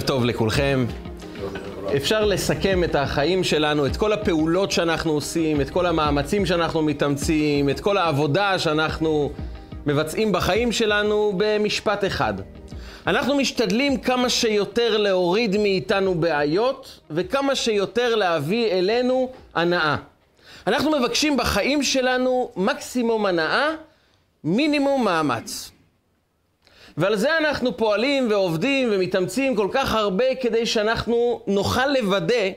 ערב טוב לכולכם. אפשר לסכם את החיים שלנו, את כל הפעולות שאנחנו עושים, את כל המאמצים שאנחנו מתאמצים, את כל העבודה שאנחנו מבצעים בחיים שלנו במשפט אחד. אנחנו משתדלים כמה שיותר להוריד מאיתנו בעיות וכמה שיותר להביא אלינו הנאה. אנחנו מבקשים בחיים שלנו מקסימום הנאה, מינימום מאמץ. ועל זה אנחנו פועלים ועובדים ומתאמצים כל כך הרבה כדי שאנחנו נוכל לוודא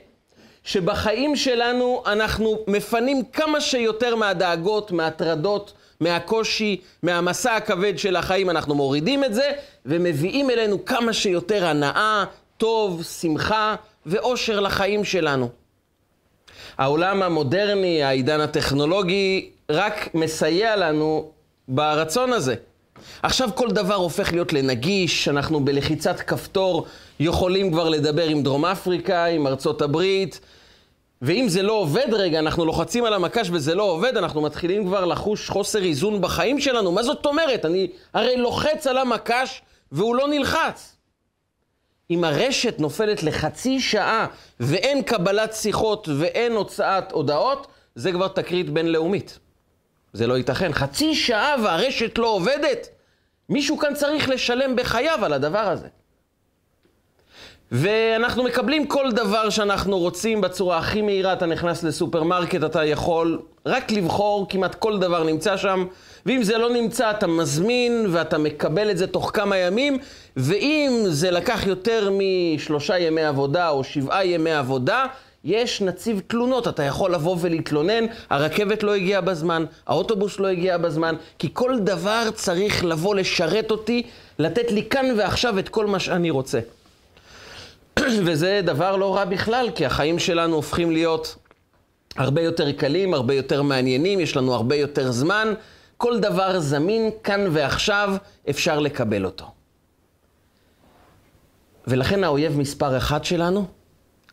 שבחיים שלנו אנחנו מפנים כמה שיותר מהדאגות, מהטרדות, מהקושי, מהמסע הכבד של החיים, אנחנו מורידים את זה ומביאים אלינו כמה שיותר הנאה, טוב, שמחה ואושר לחיים שלנו. העולם המודרני, העידן הטכנולוגי, רק מסייע לנו ברצון הזה. עכשיו כל דבר הופך להיות לנגיש, אנחנו בלחיצת כפתור יכולים כבר לדבר עם דרום אפריקה, עם ארצות הברית, ואם זה לא עובד רגע, אנחנו לוחצים על המקש וזה לא עובד, אנחנו מתחילים כבר לחוש חוסר איזון בחיים שלנו. מה זאת אומרת? אני הרי לוחץ על המקש והוא לא נלחץ. אם הרשת נופלת לחצי שעה ואין קבלת שיחות ואין הוצאת הודעות, זה כבר תקרית בינלאומית. זה לא ייתכן. חצי שעה והרשת לא עובדת? מישהו כאן צריך לשלם בחייו על הדבר הזה. ואנחנו מקבלים כל דבר שאנחנו רוצים בצורה הכי מהירה. אתה נכנס לסופרמרקט, אתה יכול רק לבחור, כמעט כל דבר נמצא שם. ואם זה לא נמצא, אתה מזמין ואתה מקבל את זה תוך כמה ימים. ואם זה לקח יותר משלושה ימי עבודה או שבעה ימי עבודה, יש נציב תלונות, אתה יכול לבוא ולהתלונן, הרכבת לא הגיעה בזמן, האוטובוס לא הגיע בזמן, כי כל דבר צריך לבוא לשרת אותי, לתת לי כאן ועכשיו את כל מה שאני רוצה. וזה דבר לא רע בכלל, כי החיים שלנו הופכים להיות הרבה יותר קלים, הרבה יותר מעניינים, יש לנו הרבה יותר זמן, כל דבר זמין כאן ועכשיו, אפשר לקבל אותו. ולכן האויב מספר אחת שלנו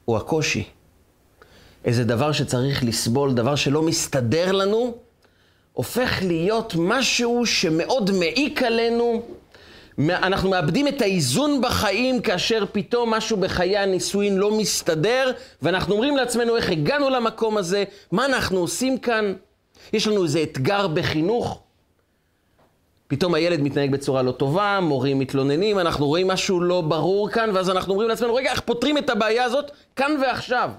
הוא הקושי. איזה דבר שצריך לסבול, דבר שלא מסתדר לנו, הופך להיות משהו שמאוד מעיק עלינו. אנחנו מאבדים את האיזון בחיים כאשר פתאום משהו בחיי הנישואין לא מסתדר, ואנחנו אומרים לעצמנו איך הגענו למקום הזה, מה אנחנו עושים כאן? יש לנו איזה אתגר בחינוך. פתאום הילד מתנהג בצורה לא טובה, מורים מתלוננים, אנחנו רואים משהו לא ברור כאן, ואז אנחנו אומרים לעצמנו, רגע, איך פותרים את הבעיה הזאת כאן ועכשיו?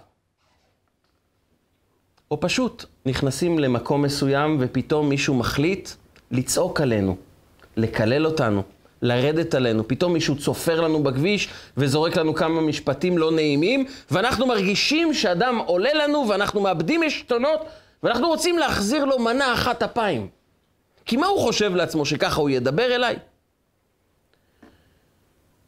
או פשוט נכנסים למקום מסוים ופתאום מישהו מחליט לצעוק עלינו, לקלל אותנו, לרדת עלינו. פתאום מישהו צופר לנו בכביש וזורק לנו כמה משפטים לא נעימים, ואנחנו מרגישים שאדם עולה לנו ואנחנו מאבדים עשתונות, ואנחנו רוצים להחזיר לו מנה אחת אפיים. כי מה הוא חושב לעצמו, שככה הוא ידבר אליי?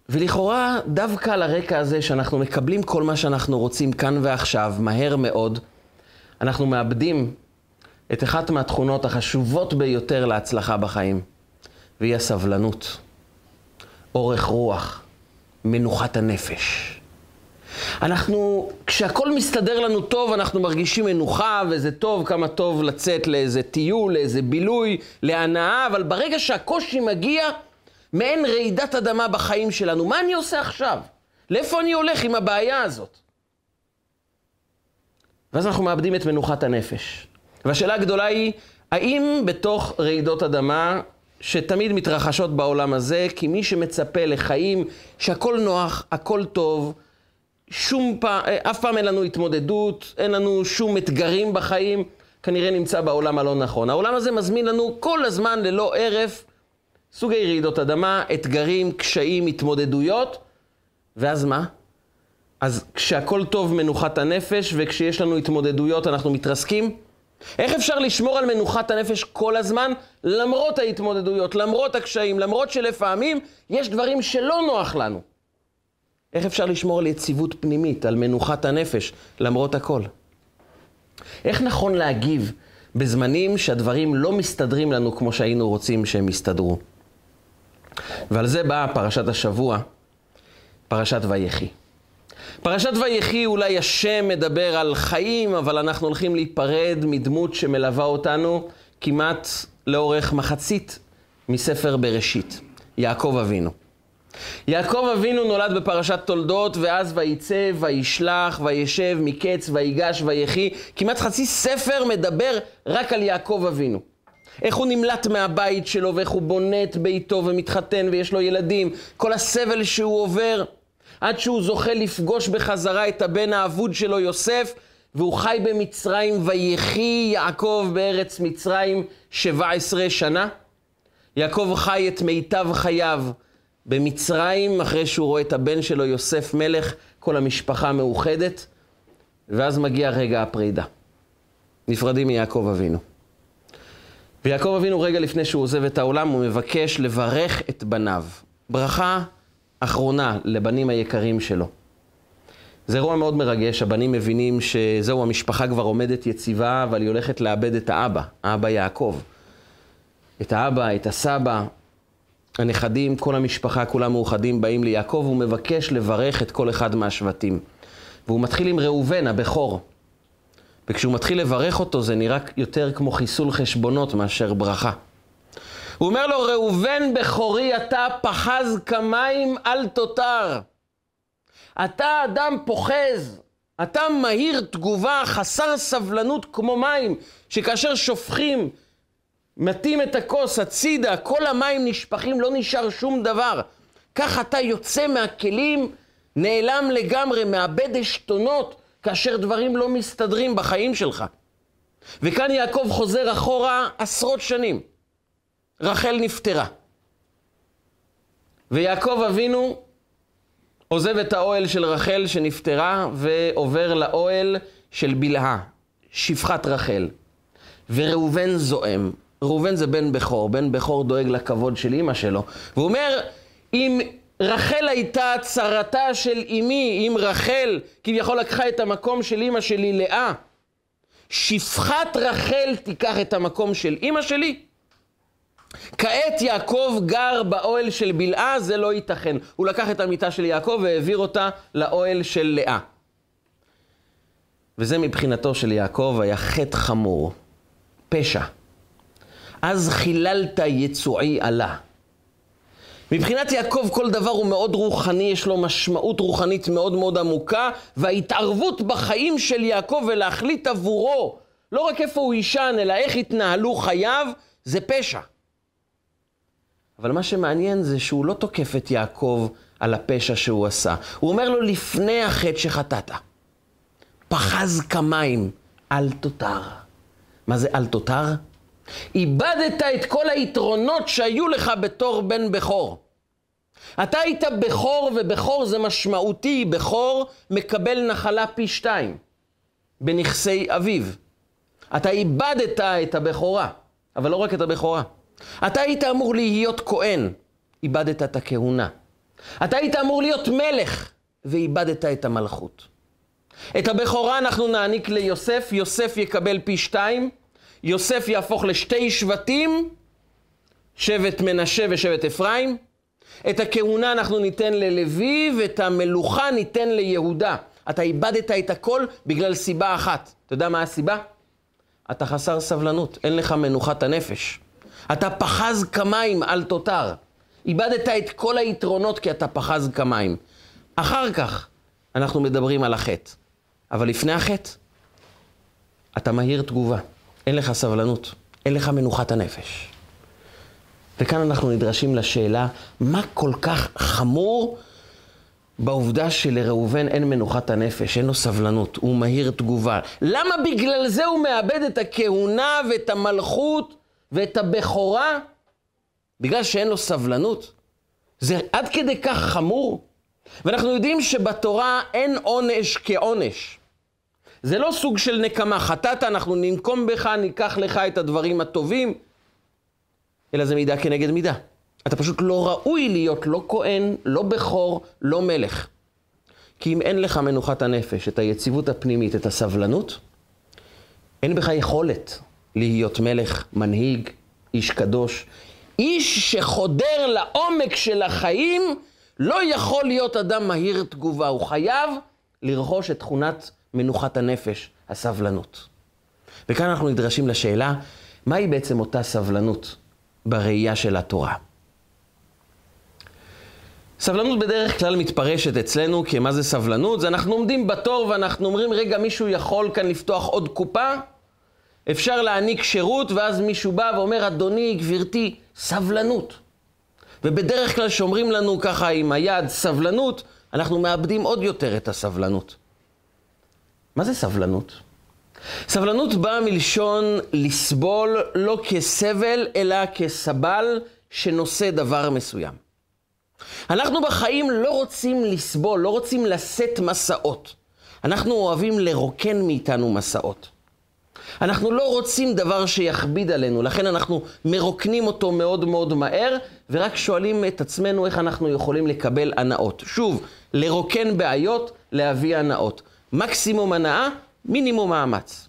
ולכאורה, דווקא על הרקע הזה שאנחנו מקבלים כל מה שאנחנו רוצים כאן ועכשיו, מהר מאוד, אנחנו מאבדים את אחת מהתכונות החשובות ביותר להצלחה בחיים, והיא הסבלנות, אורך רוח, מנוחת הנפש. אנחנו, כשהכול מסתדר לנו טוב, אנחנו מרגישים מנוחה, וזה טוב, כמה טוב לצאת לאיזה טיול, לאיזה בילוי, להנאה, אבל ברגע שהקושי מגיע, מעין רעידת אדמה בחיים שלנו, מה אני עושה עכשיו? לאיפה אני הולך עם הבעיה הזאת? ואז אנחנו מאבדים את מנוחת הנפש. והשאלה הגדולה היא, האם בתוך רעידות אדמה, שתמיד מתרחשות בעולם הזה, כי מי שמצפה לחיים שהכל נוח, הכל טוב, שום פעם, אף פעם אין לנו התמודדות, אין לנו שום אתגרים בחיים, כנראה נמצא בעולם הלא נכון. העולם הזה מזמין לנו כל הזמן ללא הרף סוגי רעידות אדמה, אתגרים, קשיים, התמודדויות, ואז מה? אז כשהכול טוב מנוחת הנפש, וכשיש לנו התמודדויות אנחנו מתרסקים? איך אפשר לשמור על מנוחת הנפש כל הזמן, למרות ההתמודדויות, למרות הקשיים, למרות שלפעמים יש דברים שלא נוח לנו? איך אפשר לשמור על יציבות פנימית, על מנוחת הנפש, למרות הכל? איך נכון להגיב בזמנים שהדברים לא מסתדרים לנו כמו שהיינו רוצים שהם יסתדרו? ועל זה באה פרשת השבוע, פרשת ויחי. פרשת ויחי אולי השם מדבר על חיים, אבל אנחנו הולכים להיפרד מדמות שמלווה אותנו כמעט לאורך מחצית מספר בראשית, יעקב אבינו. יעקב אבינו נולד בפרשת תולדות, ואז וייצא, וישלח, וישב, מקץ, ויגש, ויחי. כמעט חצי ספר מדבר רק על יעקב אבינו. איך הוא נמלט מהבית שלו, ואיך הוא בונה את ביתו, ומתחתן, ויש לו ילדים. כל הסבל שהוא עובר, עד שהוא זוכה לפגוש בחזרה את הבן האבוד שלו, יוסף, והוא חי במצרים, ויחי יעקב בארץ מצרים 17 שנה. יעקב חי את מיטב חייו במצרים, אחרי שהוא רואה את הבן שלו, יוסף מלך, כל המשפחה מאוחדת, ואז מגיע רגע הפרידה. נפרדים מיעקב אבינו. ויעקב אבינו, רגע לפני שהוא עוזב את העולם, הוא מבקש לברך את בניו. ברכה אחרונה לבנים היקרים שלו. זה אירוע מאוד מרגש, הבנים מבינים שזהו, המשפחה כבר עומדת יציבה, אבל היא הולכת לאבד את האבא, האבא יעקב. את האבא, את הסבא, הנכדים, כל המשפחה, כולם מאוחדים, באים ליעקב, הוא מבקש לברך את כל אחד מהשבטים. והוא מתחיל עם ראובן, הבכור. וכשהוא מתחיל לברך אותו, זה נראה יותר כמו חיסול חשבונות מאשר ברכה. הוא אומר לו, ראובן בכורי אתה פחז כמים אל תותר. אתה אדם פוחז, אתה מהיר תגובה, חסר סבלנות כמו מים, שכאשר שופכים, מטים את הכוס הצידה, כל המים נשפכים, לא נשאר שום דבר. כך אתה יוצא מהכלים, נעלם לגמרי, מאבד עשתונות, כאשר דברים לא מסתדרים בחיים שלך. וכאן יעקב חוזר אחורה עשרות שנים. רחל נפטרה. ויעקב אבינו עוזב את האוהל של רחל שנפטרה ועובר לאוהל של בלהה, שפחת רחל. וראובן זועם. ראובן זה בן בכור, בן בכור דואג לכבוד של אימא שלו. והוא אומר, אם רחל הייתה צרתה של אמי, אם רחל כביכול לקחה את המקום של אימא שלי לאה, שפחת רחל תיקח את המקום של אימא שלי? כעת יעקב גר באוהל של בלעה, זה לא ייתכן. הוא לקח את המיטה של יעקב והעביר אותה לאוהל של לאה. וזה מבחינתו של יעקב היה חטא חמור, פשע. אז חיללת יצועי עלה. מבחינת יעקב כל דבר הוא מאוד רוחני, יש לו משמעות רוחנית מאוד מאוד עמוקה, וההתערבות בחיים של יעקב ולהחליט עבורו, לא רק איפה הוא יישן, אלא איך התנהלו חייו, זה פשע. אבל מה שמעניין זה שהוא לא תוקף את יעקב על הפשע שהוא עשה. הוא אומר לו לפני החטא שחטאת, פחז כמים, אל תותר. מה זה אל תותר? איבדת את כל היתרונות שהיו לך בתור בן בכור. אתה היית בכור, ובכור זה משמעותי, בכור מקבל נחלה פי שתיים בנכסי אביו. אתה איבדת את הבכורה, אבל לא רק את הבכורה. אתה היית אמור להיות כהן, איבדת את הכהונה. אתה היית אמור להיות מלך, ואיבדת את המלכות. את הבכורה אנחנו נעניק ליוסף, יוסף יקבל פי שתיים, יוסף יהפוך לשתי שבטים, שבט מנשה ושבט אפרים. את הכהונה אנחנו ניתן ללוי, ואת המלוכה ניתן ליהודה. אתה איבדת את הכל בגלל סיבה אחת. אתה יודע מה הסיבה? אתה חסר סבלנות, אין לך מנוחת הנפש. אתה פחז כמים על תותר. איבדת את כל היתרונות כי אתה פחז כמים. אחר כך אנחנו מדברים על החטא. אבל לפני החטא, אתה מהיר תגובה. אין לך סבלנות, אין לך מנוחת הנפש. וכאן אנחנו נדרשים לשאלה, מה כל כך חמור בעובדה שלראובן אין מנוחת הנפש, אין לו סבלנות, הוא מהיר תגובה. למה בגלל זה הוא מאבד את הכהונה ואת המלכות ואת הבכורה? בגלל שאין לו סבלנות? זה עד כדי כך חמור? ואנחנו יודעים שבתורה אין עונש כעונש. זה לא סוג של נקמה, חטאת, אנחנו ננקום בך, ניקח לך את הדברים הטובים, אלא זה מידה כנגד מידה. אתה פשוט לא ראוי להיות לא כהן, לא בכור, לא מלך. כי אם אין לך מנוחת הנפש, את היציבות הפנימית, את הסבלנות, אין בך יכולת להיות מלך, מנהיג, איש קדוש. איש שחודר לעומק של החיים לא יכול להיות אדם מהיר תגובה, הוא חייב לרכוש את תכונת מנוחת הנפש, הסבלנות. וכאן אנחנו נדרשים לשאלה, מהי בעצם אותה סבלנות בראייה של התורה? סבלנות בדרך כלל מתפרשת אצלנו כי מה זה סבלנות? זה אנחנו עומדים בתור ואנחנו אומרים, רגע, מישהו יכול כאן לפתוח עוד קופה? אפשר להעניק שירות, ואז מישהו בא ואומר, אדוני, גברתי, סבלנות. ובדרך כלל שאומרים לנו ככה עם היד סבלנות, אנחנו מאבדים עוד יותר את הסבלנות. מה זה סבלנות? סבלנות באה מלשון לסבול לא כסבל, אלא כסבל שנושא דבר מסוים. אנחנו בחיים לא רוצים לסבול, לא רוצים לשאת מסעות. אנחנו אוהבים לרוקן מאיתנו מסעות. אנחנו לא רוצים דבר שיכביד עלינו, לכן אנחנו מרוקנים אותו מאוד מאוד מהר, ורק שואלים את עצמנו איך אנחנו יכולים לקבל הנאות. שוב, לרוקן בעיות, להביא הנאות. מקסימום הנאה, מינימום מאמץ.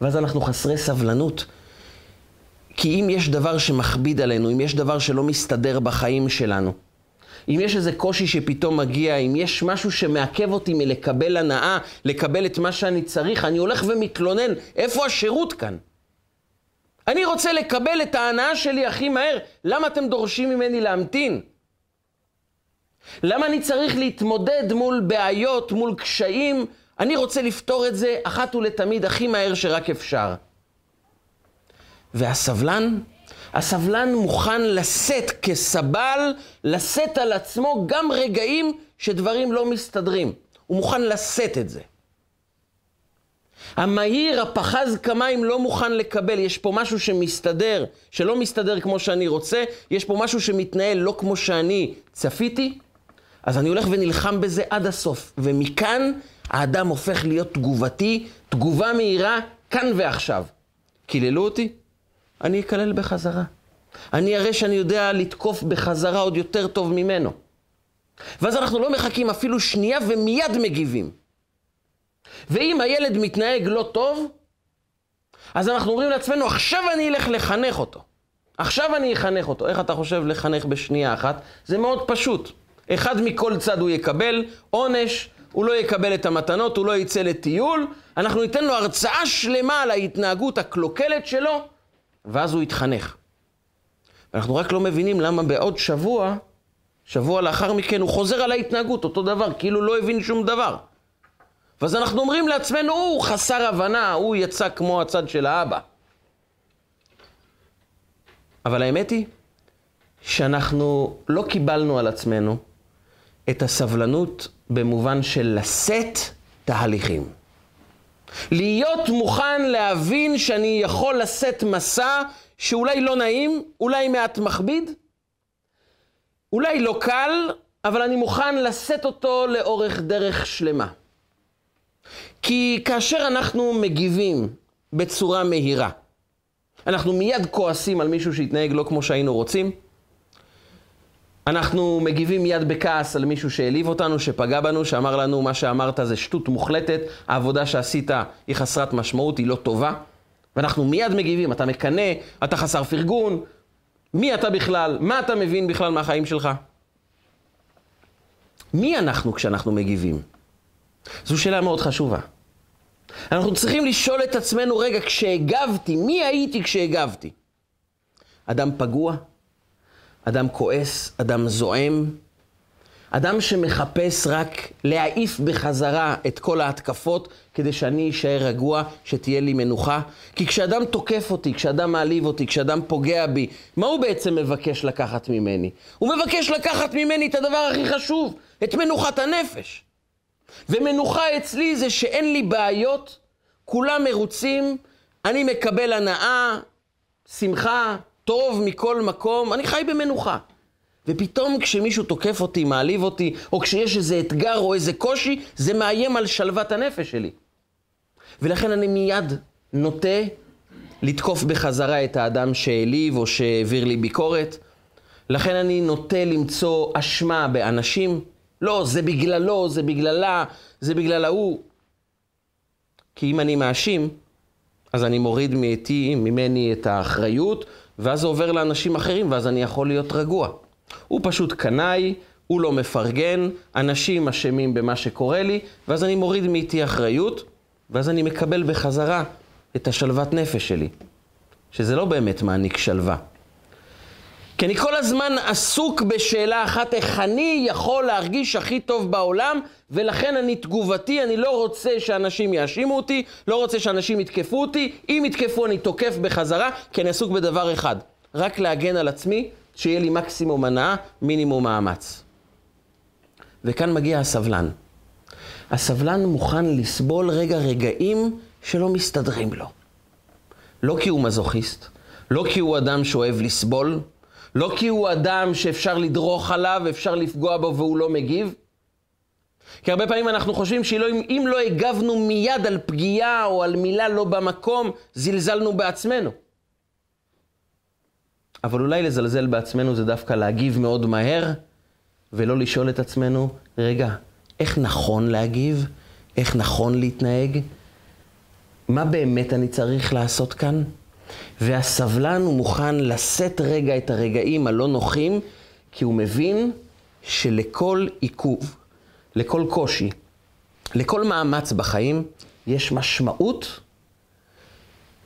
ואז אנחנו חסרי סבלנות. כי אם יש דבר שמכביד עלינו, אם יש דבר שלא מסתדר בחיים שלנו, אם יש איזה קושי שפתאום מגיע, אם יש משהו שמעכב אותי מלקבל הנאה, לקבל את מה שאני צריך, אני הולך ומתלונן, איפה השירות כאן? אני רוצה לקבל את ההנאה שלי הכי מהר, למה אתם דורשים ממני להמתין? למה אני צריך להתמודד מול בעיות, מול קשיים? אני רוצה לפתור את זה אחת ולתמיד הכי מהר שרק אפשר. והסבלן, הסבלן מוכן לשאת כסבל, לשאת על עצמו גם רגעים שדברים לא מסתדרים. הוא מוכן לשאת את זה. המהיר, הפחז כמיים לא מוכן לקבל, יש פה משהו שמסתדר, שלא מסתדר כמו שאני רוצה, יש פה משהו שמתנהל לא כמו שאני צפיתי, אז אני הולך ונלחם בזה עד הסוף. ומכאן האדם הופך להיות תגובתי, תגובה מהירה, כאן ועכשיו. קיללו אותי? אני אקלל בחזרה. אני אראה שאני יודע לתקוף בחזרה עוד יותר טוב ממנו. ואז אנחנו לא מחכים אפילו שנייה ומיד מגיבים. ואם הילד מתנהג לא טוב, אז אנחנו אומרים לעצמנו, עכשיו אני אלך לחנך אותו. עכשיו אני אחנך אותו. איך אתה חושב לחנך בשנייה אחת? זה מאוד פשוט. אחד מכל צד הוא יקבל עונש, הוא לא יקבל את המתנות, הוא לא יצא לטיול, אנחנו ניתן לו הרצאה שלמה על ההתנהגות הקלוקלת שלו, ואז הוא יתחנך. אנחנו רק לא מבינים למה בעוד שבוע, שבוע לאחר מכן, הוא חוזר על ההתנהגות, אותו דבר, כאילו לא הבין שום דבר. ואז אנחנו אומרים לעצמנו, הוא חסר הבנה, הוא יצא כמו הצד של האבא. אבל האמת היא שאנחנו לא קיבלנו על עצמנו את הסבלנות במובן של לשאת תהליכים. להיות מוכן להבין שאני יכול לשאת מסע שאולי לא נעים, אולי מעט מכביד, אולי לא קל, אבל אני מוכן לשאת אותו לאורך דרך שלמה. כי כאשר אנחנו מגיבים בצורה מהירה, אנחנו מיד כועסים על מישהו שהתנהג לא כמו שהיינו רוצים, אנחנו מגיבים מיד בכעס על מישהו שהעליב אותנו, שפגע בנו, שאמר לנו מה שאמרת זה שטות מוחלטת, העבודה שעשית היא חסרת משמעות, היא לא טובה. ואנחנו מיד מגיבים, אתה מקנא, אתה חסר פרגון, מי אתה בכלל? מה אתה מבין בכלל מהחיים שלך? מי אנחנו כשאנחנו מגיבים? זו שאלה מאוד חשובה. אנחנו צריכים לשאול את עצמנו, רגע, כשהגבתי, מי הייתי כשהגבתי? אדם פגוע? אדם כועס, אדם זועם, אדם שמחפש רק להעיף בחזרה את כל ההתקפות כדי שאני אשאר רגוע, שתהיה לי מנוחה. כי כשאדם תוקף אותי, כשאדם מעליב אותי, כשאדם פוגע בי, מה הוא בעצם מבקש לקחת ממני? הוא מבקש לקחת ממני את הדבר הכי חשוב, את מנוחת הנפש. ומנוחה אצלי זה שאין לי בעיות, כולם מרוצים, אני מקבל הנאה, שמחה, טוב מכל מקום, אני חי במנוחה. ופתאום כשמישהו תוקף אותי, מעליב אותי, או כשיש איזה אתגר או איזה קושי, זה מאיים על שלוות הנפש שלי. ולכן אני מיד נוטה לתקוף בחזרה את האדם שהעליב או שהעביר לי ביקורת. לכן אני נוטה למצוא אשמה באנשים. לא, זה בגללו, זה בגללה, זה בגלל ההוא. כי אם אני מאשים, אז אני מוריד מאתי, ממני את האחריות, ואז זה עובר לאנשים אחרים, ואז אני יכול להיות רגוע. הוא פשוט קנאי, הוא לא מפרגן, אנשים אשמים במה שקורה לי, ואז אני מוריד מאיתי אחריות, ואז אני מקבל בחזרה את השלוות נפש שלי, שזה לא באמת מעניק שלווה. כי אני כל הזמן עסוק בשאלה אחת, איך אני יכול להרגיש הכי טוב בעולם, ולכן אני תגובתי, אני לא רוצה שאנשים יאשימו אותי, לא רוצה שאנשים יתקפו אותי, אם יתקפו אני תוקף בחזרה, כי אני עסוק בדבר אחד, רק להגן על עצמי, שיהיה לי מקסימום הנאה, מינימום מאמץ. וכאן מגיע הסבלן. הסבלן מוכן לסבול רגע רגעים שלא מסתדרים לו. לא כי הוא מזוכיסט, לא כי הוא אדם שאוהב לסבול, לא כי הוא אדם שאפשר לדרוך עליו, אפשר לפגוע בו והוא לא מגיב. כי הרבה פעמים אנחנו חושבים שאם לא הגבנו מיד על פגיעה או על מילה לא במקום, זלזלנו בעצמנו. אבל אולי לזלזל בעצמנו זה דווקא להגיב מאוד מהר, ולא לשאול את עצמנו, רגע, איך נכון להגיב? איך נכון להתנהג? מה באמת אני צריך לעשות כאן? והסבלן הוא מוכן לשאת רגע את הרגעים הלא נוחים, כי הוא מבין שלכל עיכוב, לכל קושי, לכל מאמץ בחיים, יש משמעות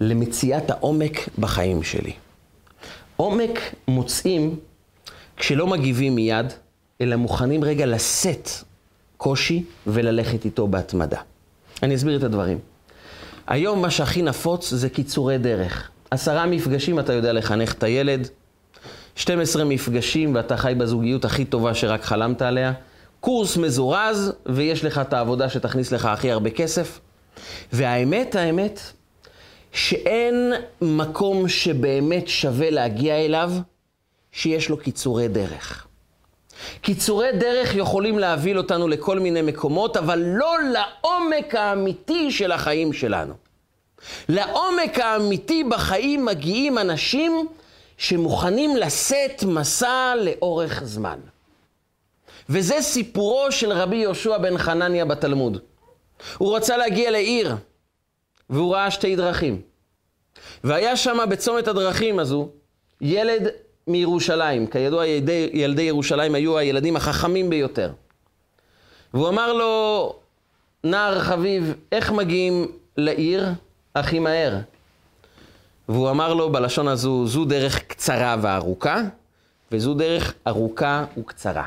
למציאת העומק בחיים שלי. עומק מוצאים כשלא מגיבים מיד, אלא מוכנים רגע לשאת קושי וללכת איתו בהתמדה. אני אסביר את הדברים. היום מה שהכי נפוץ זה קיצורי דרך. עשרה מפגשים אתה יודע לחנך את הילד, 12 מפגשים ואתה חי בזוגיות הכי טובה שרק חלמת עליה, קורס מזורז ויש לך את העבודה שתכניס לך הכי הרבה כסף. והאמת, האמת, שאין מקום שבאמת שווה להגיע אליו שיש לו קיצורי דרך. קיצורי דרך יכולים להביא אותנו לכל מיני מקומות, אבל לא לעומק האמיתי של החיים שלנו. לעומק האמיתי בחיים מגיעים אנשים שמוכנים לשאת מסע לאורך זמן. וזה סיפורו של רבי יהושע בן חנניה בתלמוד. הוא רצה להגיע לעיר, והוא ראה שתי דרכים. והיה שם בצומת הדרכים הזו ילד מירושלים. כידוע, ילדי, ילדי ירושלים היו הילדים החכמים ביותר. והוא אמר לו, נער חביב, איך מגיעים לעיר הכי מהר? והוא אמר לו בלשון הזו, זו דרך קצרה וארוכה, וזו דרך ארוכה וקצרה.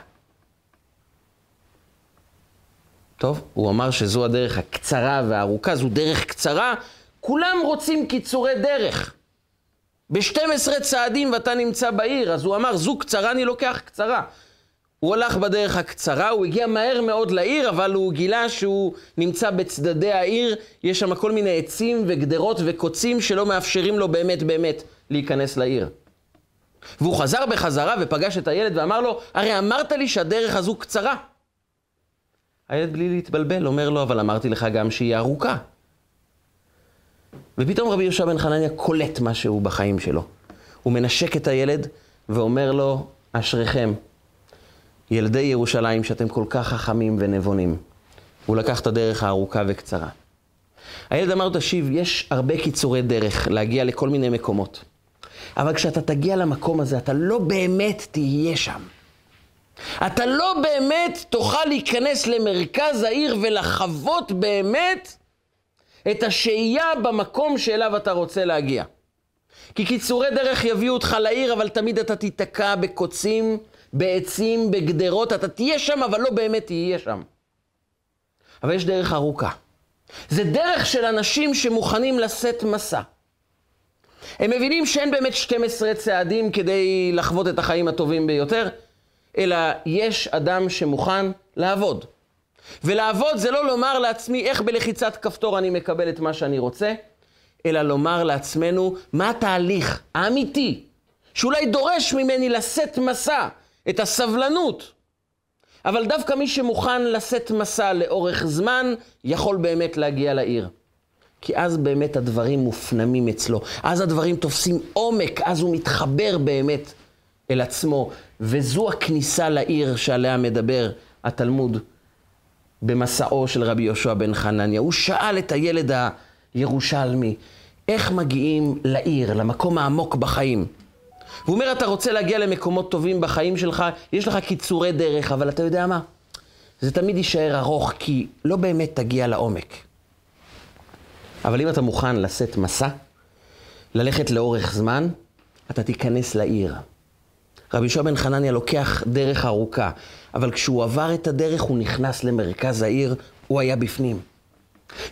טוב, הוא אמר שזו הדרך הקצרה והארוכה, זו דרך קצרה, כולם רוצים קיצורי דרך. ב-12 צעדים ואתה נמצא בעיר, אז הוא אמר, זו קצרה, אני לוקח קצרה. הוא הלך בדרך הקצרה, הוא הגיע מהר מאוד לעיר, אבל הוא גילה שהוא נמצא בצדדי העיר, יש שם כל מיני עצים וגדרות וקוצים שלא מאפשרים לו באמת באמת להיכנס לעיר. והוא חזר בחזרה ופגש את הילד ואמר לו, הרי אמרת לי שהדרך הזו קצרה. הילד בלי להתבלבל אומר לו, אבל אמרתי לך גם שהיא ארוכה. ופתאום רבי יהושע בן חנניה קולט משהו בחיים שלו. הוא מנשק את הילד ואומר לו, אשריכם, ילדי ירושלים שאתם כל כך חכמים ונבונים. הוא לקח את הדרך הארוכה וקצרה. הילד אמר לו, תשיב, יש הרבה קיצורי דרך להגיע לכל מיני מקומות. אבל כשאתה תגיע למקום הזה, אתה לא באמת תהיה שם. אתה לא באמת תוכל להיכנס למרכז העיר ולחוות באמת את השהייה במקום שאליו אתה רוצה להגיע. כי קיצורי דרך יביאו אותך לעיר, אבל תמיד אתה תיתקע בקוצים, בעצים, בגדרות, אתה תהיה שם, אבל לא באמת תהיה שם. אבל יש דרך ארוכה. זה דרך של אנשים שמוכנים לשאת מסע. הם מבינים שאין באמת 12 צעדים כדי לחוות את החיים הטובים ביותר, אלא יש אדם שמוכן לעבוד. ולעבוד זה לא לומר לעצמי איך בלחיצת כפתור אני מקבל את מה שאני רוצה, אלא לומר לעצמנו מה התהליך האמיתי, שאולי דורש ממני לשאת מסע, את הסבלנות. אבל דווקא מי שמוכן לשאת מסע לאורך זמן, יכול באמת להגיע לעיר. כי אז באמת הדברים מופנמים אצלו, אז הדברים תופסים עומק, אז הוא מתחבר באמת אל עצמו, וזו הכניסה לעיר שעליה מדבר התלמוד במסעו של רבי יהושע בן חנניה. הוא שאל את הילד הירושלמי, איך מגיעים לעיר, למקום העמוק בחיים? והוא אומר, אתה רוצה להגיע למקומות טובים בחיים שלך, יש לך קיצורי דרך, אבל אתה יודע מה? זה תמיד יישאר ארוך, כי לא באמת תגיע לעומק. אבל אם אתה מוכן לשאת מסע, ללכת לאורך זמן, אתה תיכנס לעיר. רבי יהושע בן חנניה לוקח דרך ארוכה, אבל כשהוא עבר את הדרך הוא נכנס למרכז העיר, הוא היה בפנים.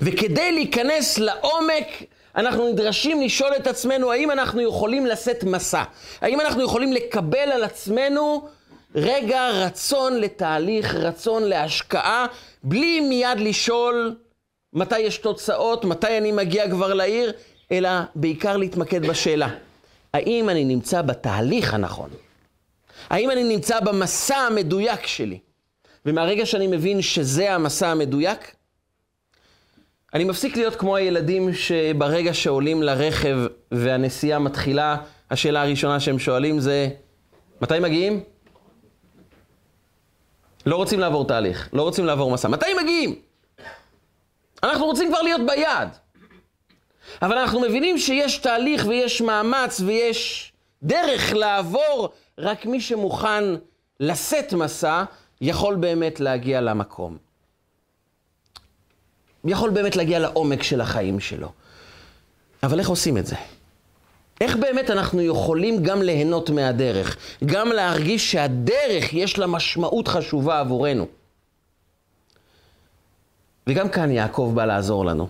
וכדי להיכנס לעומק, אנחנו נדרשים לשאול את עצמנו האם אנחנו יכולים לשאת מסע. האם אנחנו יכולים לקבל על עצמנו רגע רצון לתהליך, רצון להשקעה, בלי מיד לשאול מתי יש תוצאות, מתי אני מגיע כבר לעיר, אלא בעיקר להתמקד בשאלה, האם אני נמצא בתהליך הנכון? האם אני נמצא במסע המדויק שלי? ומהרגע שאני מבין שזה המסע המדויק, אני מפסיק להיות כמו הילדים שברגע שעולים לרכב והנסיעה מתחילה, השאלה הראשונה שהם שואלים זה, מתי מגיעים? לא רוצים לעבור תהליך, לא רוצים לעבור מסע. מתי מגיעים? אנחנו רוצים כבר להיות ביעד. אבל אנחנו מבינים שיש תהליך ויש מאמץ ויש דרך לעבור, רק מי שמוכן לשאת מסע יכול באמת להגיע למקום. יכול באמת להגיע לעומק של החיים שלו. אבל איך עושים את זה? איך באמת אנחנו יכולים גם ליהנות מהדרך, גם להרגיש שהדרך יש לה משמעות חשובה עבורנו? וגם כאן יעקב בא לעזור לנו.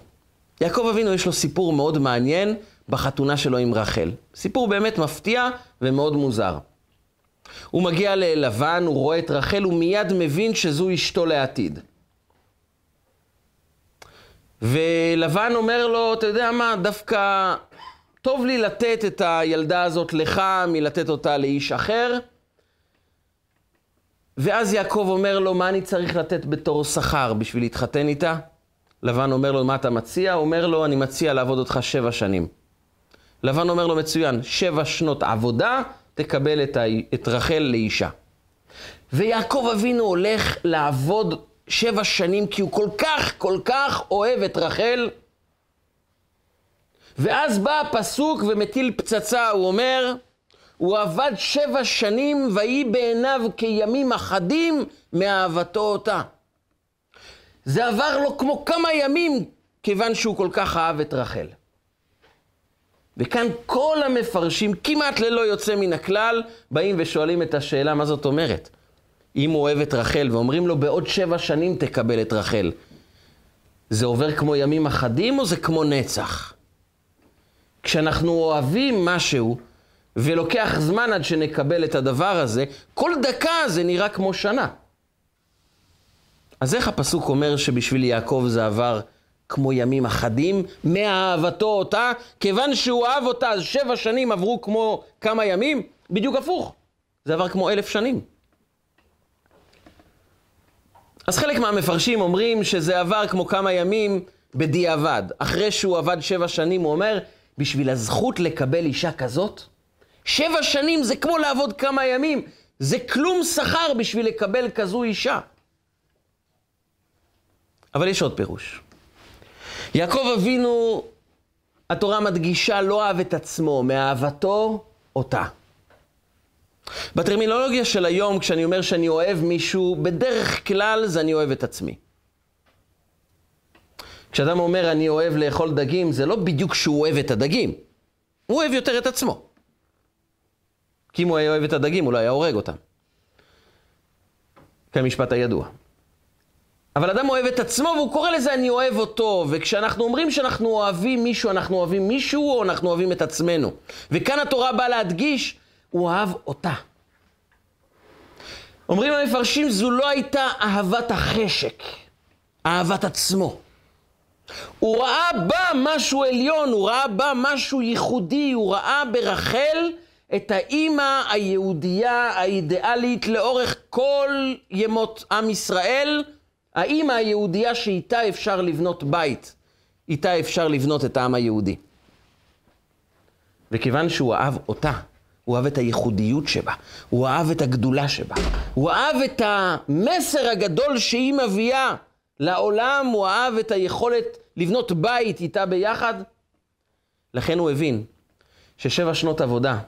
יעקב אבינו יש לו סיפור מאוד מעניין בחתונה שלו עם רחל. סיפור באמת מפתיע ומאוד מוזר. הוא מגיע ללבן, הוא רואה את רחל, הוא מיד מבין שזו אשתו לעתיד. ולבן אומר לו, אתה יודע מה, דווקא טוב לי לתת את הילדה הזאת לך מלתת אותה לאיש אחר. ואז יעקב אומר לו, מה אני צריך לתת בתור שכר בשביל להתחתן איתה? לבן אומר לו, מה אתה מציע? הוא אומר לו, אני מציע לעבוד אותך שבע שנים. לבן אומר לו, מצוין, שבע שנות עבודה, תקבל את, ה... את רחל לאישה. ויעקב אבינו הולך לעבוד שבע שנים כי הוא כל כך, כל כך אוהב את רחל. ואז בא הפסוק ומטיל פצצה, הוא אומר, הוא עבד שבע שנים ויהי בעיניו כימים אחדים מאהבתו אותה. זה עבר לו כמו כמה ימים, כיוון שהוא כל כך אהב את רחל. וכאן כל המפרשים, כמעט ללא יוצא מן הכלל, באים ושואלים את השאלה, מה זאת אומרת? אם הוא אוהב את רחל, ואומרים לו, בעוד שבע שנים תקבל את רחל, זה עובר כמו ימים אחדים או זה כמו נצח? כשאנחנו אוהבים משהו, ולוקח זמן עד שנקבל את הדבר הזה, כל דקה זה נראה כמו שנה. אז איך הפסוק אומר שבשביל יעקב זה עבר כמו ימים אחדים, מאהבתו אותה, כיוון שהוא אהב אותה, אז שבע שנים עברו כמו כמה ימים? בדיוק הפוך. זה עבר כמו אלף שנים. אז חלק מהמפרשים אומרים שזה עבר כמו כמה ימים בדיעבד. אחרי שהוא עבד שבע שנים, הוא אומר, בשביל הזכות לקבל אישה כזאת, שבע שנים זה כמו לעבוד כמה ימים. זה כלום שכר בשביל לקבל כזו אישה. אבל יש עוד פירוש. יעקב אבינו, התורה מדגישה, לא אהב את עצמו, מאהבתו אותה. בטרמינולוגיה של היום, כשאני אומר שאני אוהב מישהו, בדרך כלל זה אני אוהב את עצמי. כשאדם אומר אני אוהב לאכול דגים, זה לא בדיוק שהוא אוהב את הדגים, הוא אוהב יותר את עצמו. כי אם הוא היה אוהב את הדגים, הוא לא היה הורג אותם. כמשפט הידוע. אבל אדם אוהב את עצמו והוא קורא לזה אני אוהב אותו. וכשאנחנו אומרים שאנחנו אוהבים מישהו, אנחנו אוהבים מישהו או אנחנו אוהבים את עצמנו. וכאן התורה באה להדגיש, הוא אהב אותה. אומרים המפרשים, זו לא הייתה אהבת החשק, אהבת עצמו. הוא ראה בה משהו עליון, הוא ראה בה משהו ייחודי, הוא ראה ברחל את האימא היהודייה האידיאלית לאורך כל ימות עם ישראל, האימא היהודייה שאיתה אפשר לבנות בית, איתה אפשר לבנות את העם היהודי. וכיוון שהוא אהב אותה, הוא אהב את הייחודיות שבה, הוא אהב את הגדולה שבה, הוא אהב את המסר הגדול שהיא מביאה לעולם, הוא אהב את היכולת לבנות בית איתה ביחד. לכן הוא הבין ששבע שנות עבודה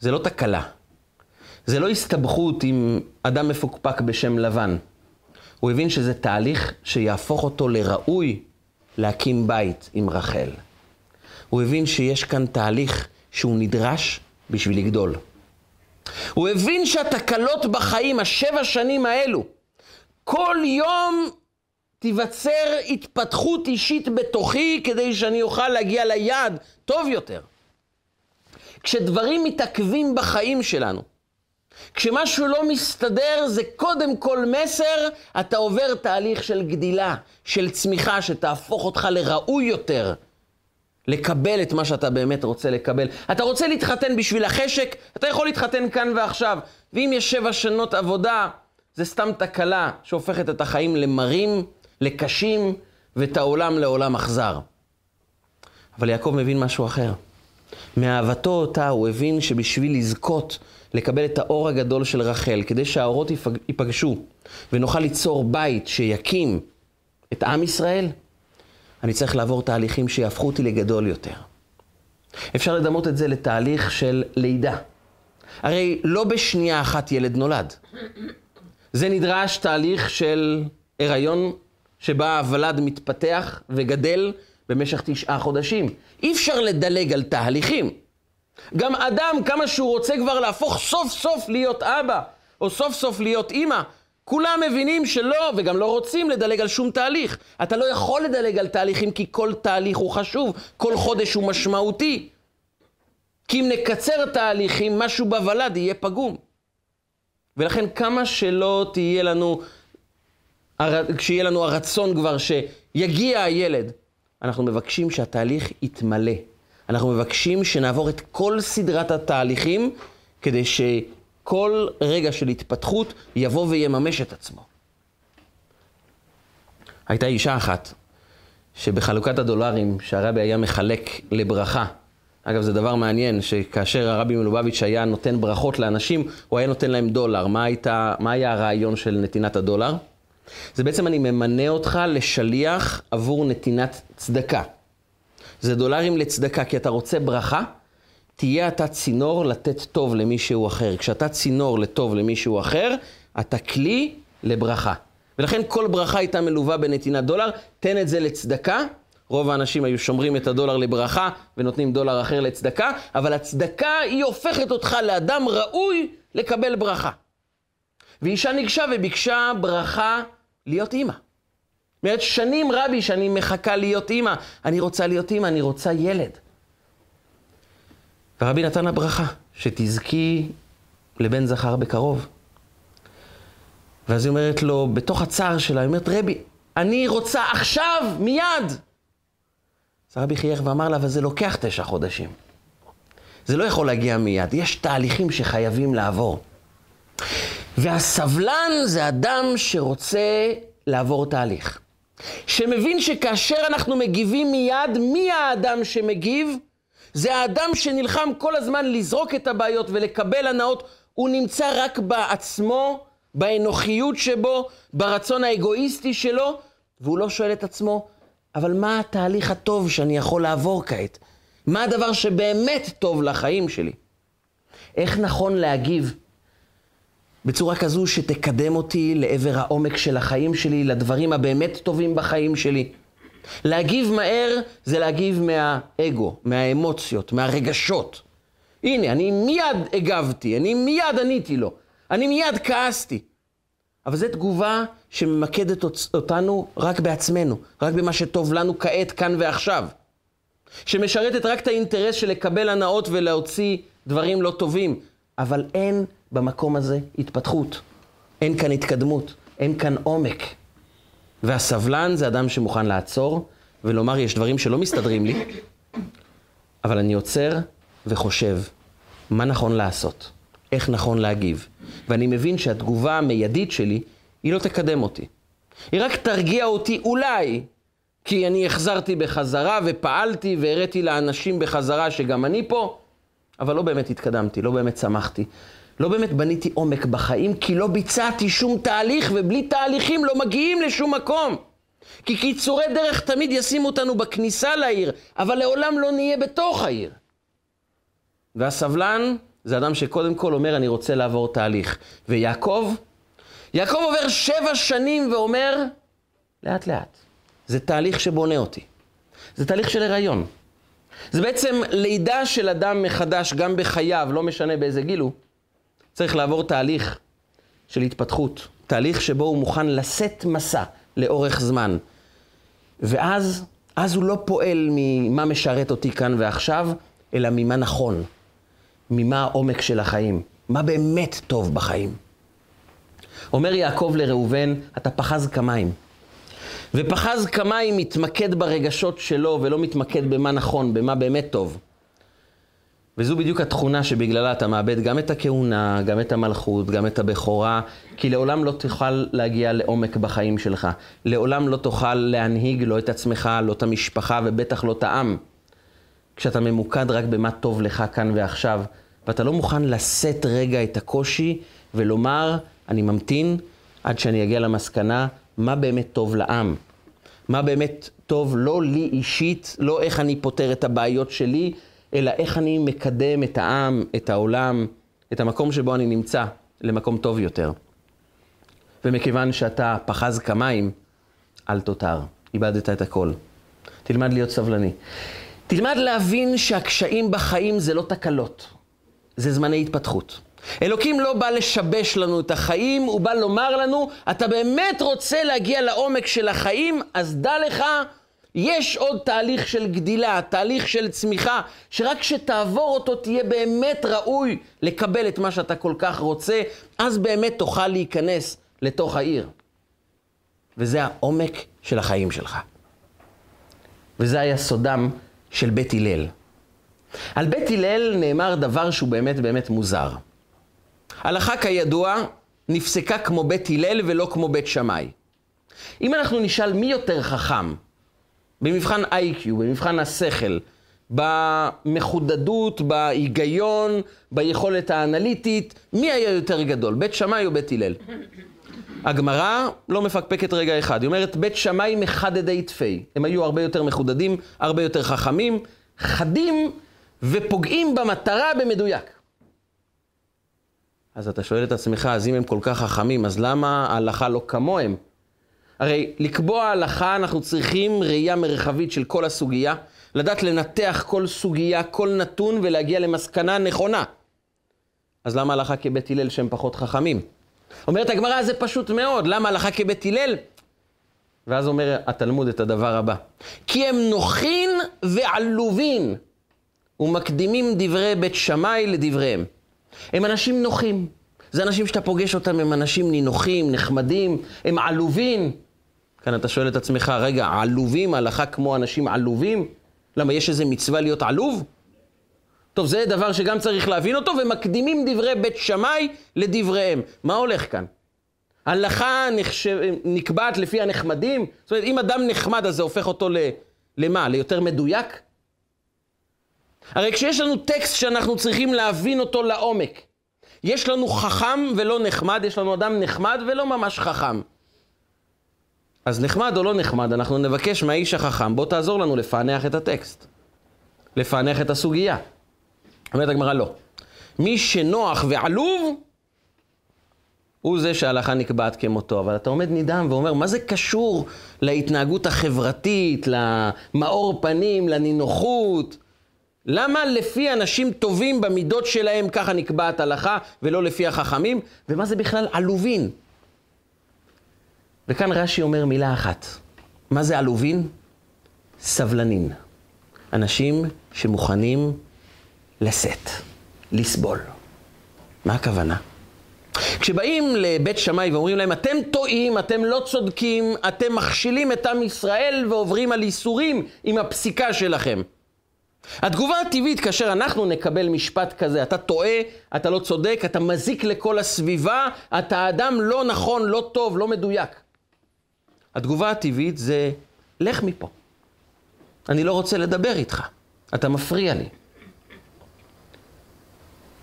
זה לא תקלה, זה לא הסתבכות עם אדם מפוקפק בשם לבן. הוא הבין שזה תהליך שיהפוך אותו לראוי להקים בית עם רחל. הוא הבין שיש כאן תהליך שהוא נדרש בשביל לגדול. הוא הבין שהתקלות בחיים, השבע שנים האלו, כל יום תיווצר התפתחות אישית בתוכי כדי שאני אוכל להגיע ליעד טוב יותר. כשדברים מתעכבים בחיים שלנו, כשמשהו לא מסתדר, זה קודם כל מסר, אתה עובר תהליך של גדילה, של צמיחה, שתהפוך אותך לראוי יותר, לקבל את מה שאתה באמת רוצה לקבל. אתה רוצה להתחתן בשביל החשק, אתה יכול להתחתן כאן ועכשיו. ואם יש שבע שנות עבודה, זה סתם תקלה שהופכת את החיים למרים, לקשים, ואת העולם לעולם אכזר. אבל יעקב מבין משהו אחר. מאהבתו אותה הוא הבין שבשביל לזכות לקבל את האור הגדול של רחל, כדי שהאורות ייפגשו ונוכל ליצור בית שיקים את עם ישראל, אני צריך לעבור תהליכים שיהפכו אותי לגדול יותר. אפשר לדמות את זה לתהליך של לידה. הרי לא בשנייה אחת ילד נולד. זה נדרש תהליך של הריון שבה הוולד מתפתח וגדל במשך תשעה חודשים. אי אפשר לדלג על תהליכים. גם אדם, כמה שהוא רוצה כבר להפוך סוף סוף להיות אבא, או סוף סוף להיות אימא, כולם מבינים שלא, וגם לא רוצים לדלג על שום תהליך. אתה לא יכול לדלג על תהליכים כי כל תהליך הוא חשוב, כל חודש הוא משמעותי. כי אם נקצר תהליכים, משהו בוולד יהיה פגום. ולכן כמה שלא תהיה לנו, כשיהיה לנו הרצון כבר שיגיע הילד, אנחנו מבקשים שהתהליך יתמלא. אנחנו מבקשים שנעבור את כל סדרת התהליכים כדי שכל רגע של התפתחות יבוא ויממש את עצמו. הייתה אישה אחת שבחלוקת הדולרים שהרבי היה מחלק לברכה, אגב, זה דבר מעניין, שכאשר הרבי מלובביץ' היה נותן ברכות לאנשים, הוא היה נותן להם דולר. מה, הייתה, מה היה הרעיון של נתינת הדולר? זה בעצם אני ממנה אותך לשליח עבור נתינת צדקה. זה דולרים לצדקה, כי אתה רוצה ברכה, תהיה אתה צינור לתת טוב למישהו אחר. כשאתה צינור לטוב למישהו אחר, אתה כלי לברכה. ולכן כל ברכה הייתה מלווה בנתינת דולר, תן את זה לצדקה. רוב האנשים היו שומרים את הדולר לברכה ונותנים דולר אחר לצדקה, אבל הצדקה היא הופכת אותך לאדם ראוי לקבל ברכה. ואישה ניגשה וביקשה ברכה להיות אימא. אומרת, שנים רבי שאני מחכה להיות אימא. אני רוצה להיות אימא, אני רוצה ילד. ורבי נתן לה ברכה, שתזכי לבן זכר בקרוב. ואז היא אומרת לו, בתוך הצער שלה, היא אומרת, רבי, אני רוצה עכשיו, מיד. אז רבי חייך ואמר לה, אבל זה לוקח תשע חודשים. זה לא יכול להגיע מיד, יש תהליכים שחייבים לעבור. והסבלן זה אדם שרוצה לעבור תהליך. שמבין שכאשר אנחנו מגיבים מיד, מי האדם שמגיב? זה האדם שנלחם כל הזמן לזרוק את הבעיות ולקבל הנאות, הוא נמצא רק בעצמו, באנוכיות שבו, ברצון האגואיסטי שלו, והוא לא שואל את עצמו, אבל מה התהליך הטוב שאני יכול לעבור כעת? מה הדבר שבאמת טוב לחיים שלי? איך נכון להגיב בצורה כזו שתקדם אותי לעבר העומק של החיים שלי, לדברים הבאמת טובים בחיים שלי. להגיב מהר זה להגיב מהאגו, מהאמוציות, מהרגשות. הנה, אני מיד הגבתי, אני מיד עניתי לו, אני מיד כעסתי. אבל זו תגובה שממקדת אותנו רק בעצמנו, רק במה שטוב לנו כעת, כאן ועכשיו. שמשרתת רק את האינטרס של לקבל הנאות ולהוציא דברים לא טובים, אבל אין במקום הזה התפתחות. אין כאן התקדמות, אין כאן עומק. והסבלן זה אדם שמוכן לעצור ולומר, יש דברים שלא מסתדרים לי, אבל אני עוצר וחושב, מה נכון לעשות? איך נכון להגיב? ואני מבין שהתגובה המיידית שלי, היא לא תקדם אותי. היא רק תרגיע אותי אולי, כי אני החזרתי בחזרה ופעלתי והראיתי לאנשים בחזרה שגם אני פה, אבל לא באמת התקדמתי, לא באמת צמחתי. לא באמת בניתי עומק בחיים, כי לא ביצעתי שום תהליך, ובלי תהליכים לא מגיעים לשום מקום. כי קיצורי דרך תמיד ישימו אותנו בכניסה לעיר, אבל לעולם לא נהיה בתוך העיר. והסבלן זה אדם שקודם כל אומר, אני רוצה לעבור תהליך. ויעקב, יעקב עובר שבע שנים ואומר, לאט לאט. זה תהליך שבונה אותי. זה תהליך של הריון. זה בעצם לידה של אדם מחדש, גם בחייו, לא משנה באיזה גיל הוא. צריך לעבור תהליך של התפתחות, תהליך שבו הוא מוכן לשאת מסע לאורך זמן. ואז, אז הוא לא פועל ממה משרת אותי כאן ועכשיו, אלא ממה נכון, ממה העומק של החיים, מה באמת טוב בחיים. אומר יעקב לראובן, אתה פחז כמים. ופחז כמים מתמקד ברגשות שלו ולא מתמקד במה נכון, במה באמת טוב. וזו בדיוק התכונה שבגללה אתה מאבד גם את הכהונה, גם את המלכות, גם את הבכורה, כי לעולם לא תוכל להגיע לעומק בחיים שלך. לעולם לא תוכל להנהיג לא את עצמך, לא את המשפחה ובטח לא את העם. כשאתה ממוקד רק במה טוב לך כאן ועכשיו, ואתה לא מוכן לשאת רגע את הקושי ולומר, אני ממתין עד שאני אגיע למסקנה מה באמת טוב לעם. מה באמת טוב לא לי אישית, לא איך אני פותר את הבעיות שלי, אלא איך אני מקדם את העם, את העולם, את המקום שבו אני נמצא, למקום טוב יותר. ומכיוון שאתה פחז כמים, אל תותר, איבדת את הכל. תלמד להיות סבלני. תלמד להבין שהקשיים בחיים זה לא תקלות, זה זמני התפתחות. אלוקים לא בא לשבש לנו את החיים, הוא בא לומר לנו, אתה באמת רוצה להגיע לעומק של החיים, אז דע לך, יש עוד תהליך של גדילה, תהליך של צמיחה, שרק כשתעבור אותו תהיה באמת ראוי לקבל את מה שאתה כל כך רוצה, אז באמת תוכל להיכנס לתוך העיר. וזה העומק של החיים שלך. וזה היה סודם של בית הלל. על בית הלל נאמר דבר שהוא באמת באמת מוזר. הלכה כידוע נפסקה כמו בית הלל ולא כמו בית שמאי. אם אנחנו נשאל מי יותר חכם, במבחן איי-קיו, במבחן השכל, במחודדות, בהיגיון, ביכולת האנליטית, מי היה יותר גדול, בית שמאי או בית הלל? הגמרא לא מפקפקת רגע אחד, היא אומרת בית שמאי מחדדי תפי. הם היו הרבה יותר מחודדים, הרבה יותר חכמים, חדים ופוגעים במטרה במדויק. אז אתה שואל את עצמך, אז אם הם כל כך חכמים, אז למה ההלכה לא כמוהם? הרי לקבוע הלכה אנחנו צריכים ראייה מרחבית של כל הסוגיה, לדעת לנתח כל סוגיה, כל נתון ולהגיע למסקנה נכונה. אז למה הלכה כבית הלל שהם פחות חכמים? אומרת הגמרא, זה פשוט מאוד, למה הלכה כבית הלל? ואז אומר התלמוד את הדבר הבא, כי הם נוחין ועלובין ומקדימים דברי בית שמאי לדבריהם. הם אנשים נוחים. זה אנשים שאתה פוגש אותם, הם אנשים נינוחים, נחמדים, הם עלובים. כאן אתה שואל את עצמך, רגע, עלובים, הלכה כמו אנשים עלובים? למה, יש איזה מצווה להיות עלוב? טוב, זה דבר שגם צריך להבין אותו, ומקדימים דברי בית שמאי לדבריהם. מה הולך כאן? הלכה נחשב, נקבעת לפי הנחמדים? זאת אומרת, אם אדם נחמד, אז זה הופך אותו ל... למה? ליותר מדויק? הרי כשיש לנו טקסט שאנחנו צריכים להבין אותו לעומק, יש לנו חכם ולא נחמד, יש לנו אדם נחמד ולא ממש חכם. אז נחמד או לא נחמד, אנחנו נבקש מהאיש החכם, בוא תעזור לנו לפענח את הטקסט. לפענח את הסוגיה. אומרת הגמרא לא. מי שנוח ועלוב, הוא זה שההלכה נקבעת כמותו. אבל אתה עומד נדהם ואומר, מה זה קשור להתנהגות החברתית, למאור פנים, לנינוחות? למה לפי אנשים טובים במידות שלהם ככה נקבעת הלכה, ולא לפי החכמים? ומה זה בכלל עלובין? וכאן רש"י אומר מילה אחת. מה זה עלובין? סבלנים. אנשים שמוכנים לשאת, לסבול. מה הכוונה? כשבאים לבית שמאי ואומרים להם, אתם טועים, אתם לא צודקים, אתם מכשילים את עם ישראל ועוברים על איסורים עם הפסיקה שלכם. התגובה הטבעית כאשר אנחנו נקבל משפט כזה, אתה טועה, אתה לא צודק, אתה מזיק לכל הסביבה, אתה אדם לא נכון, לא טוב, לא מדויק. התגובה הטבעית זה, לך מפה. אני לא רוצה לדבר איתך, אתה מפריע לי.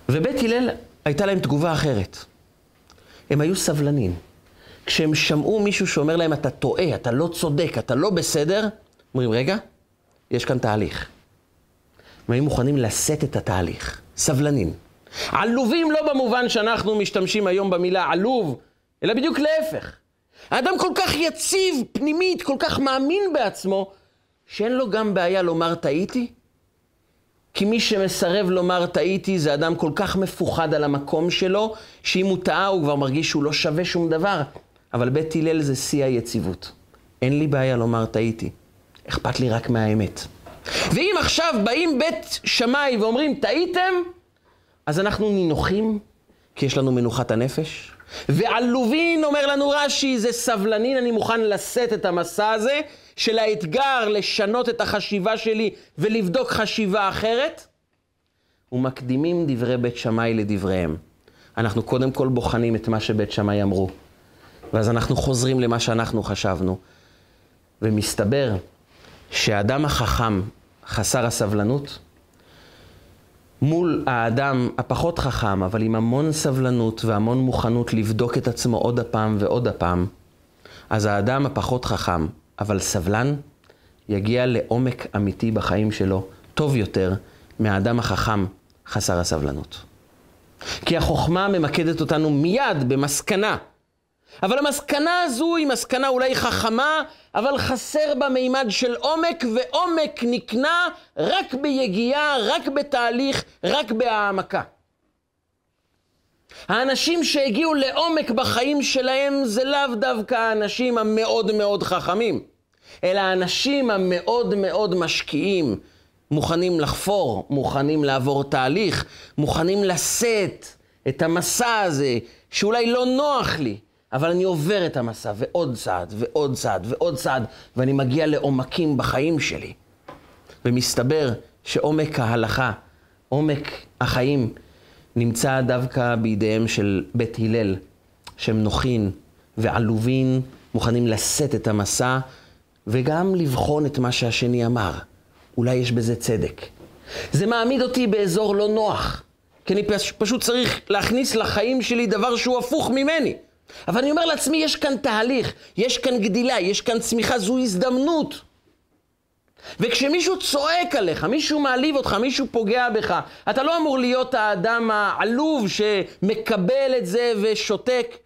ובית הלל הייתה להם תגובה אחרת. הם היו סבלנים. כשהם שמעו מישהו שאומר להם, אתה טועה, אתה לא צודק, אתה לא בסדר, אומרים, רגע, יש כאן תהליך. הם היו מוכנים לשאת את התהליך. סבלנים. עלובים לא במובן שאנחנו משתמשים היום במילה עלוב, אלא בדיוק להפך. האדם כל כך יציב פנימית, כל כך מאמין בעצמו, שאין לו גם בעיה לומר טעיתי, כי מי שמסרב לומר טעיתי זה אדם כל כך מפוחד על המקום שלו, שאם הוא טעה הוא כבר מרגיש שהוא לא שווה שום דבר. אבל בית הלל זה שיא היציבות. אין לי בעיה לומר טעיתי, אכפת לי רק מהאמת. ואם עכשיו באים בית שמאי ואומרים טעיתם, אז אנחנו נינוחים, כי יש לנו מנוחת הנפש. ועלובין, אומר לנו רש"י, זה סבלנין, אני מוכן לשאת את המסע הזה, של האתגר לשנות את החשיבה שלי ולבדוק חשיבה אחרת. ומקדימים דברי בית שמאי לדבריהם. אנחנו קודם כל בוחנים את מה שבית שמאי אמרו, ואז אנחנו חוזרים למה שאנחנו חשבנו. ומסתבר שהאדם החכם, חסר הסבלנות, מול האדם הפחות חכם, אבל עם המון סבלנות והמון מוכנות לבדוק את עצמו עוד הפעם ועוד הפעם, אז האדם הפחות חכם, אבל סבלן, יגיע לעומק אמיתי בחיים שלו, טוב יותר מהאדם החכם חסר הסבלנות. כי החוכמה ממקדת אותנו מיד במסקנה. אבל המסקנה הזו היא מסקנה אולי חכמה, אבל חסר בה מימד של עומק, ועומק נקנה רק ביגיעה, רק בתהליך, רק בהעמקה. האנשים שהגיעו לעומק בחיים שלהם זה לאו דווקא האנשים המאוד מאוד חכמים, אלא האנשים המאוד מאוד משקיעים, מוכנים לחפור, מוכנים לעבור תהליך, מוכנים לשאת את המסע הזה, שאולי לא נוח לי, אבל אני עובר את המסע, ועוד צעד, ועוד צעד, ועוד צעד, ואני מגיע לעומקים בחיים שלי. ומסתבר שעומק ההלכה, עומק החיים, נמצא דווקא בידיהם של בית הלל, שהם נוחין ועלובין, מוכנים לשאת את המסע, וגם לבחון את מה שהשני אמר. אולי יש בזה צדק. זה מעמיד אותי באזור לא נוח, כי אני פשוט צריך להכניס לחיים שלי דבר שהוא הפוך ממני. אבל אני אומר לעצמי, יש כאן תהליך, יש כאן גדילה, יש כאן צמיחה, זו הזדמנות. וכשמישהו צועק עליך, מישהו מעליב אותך, מישהו פוגע בך, אתה לא אמור להיות האדם העלוב שמקבל את זה ושותק,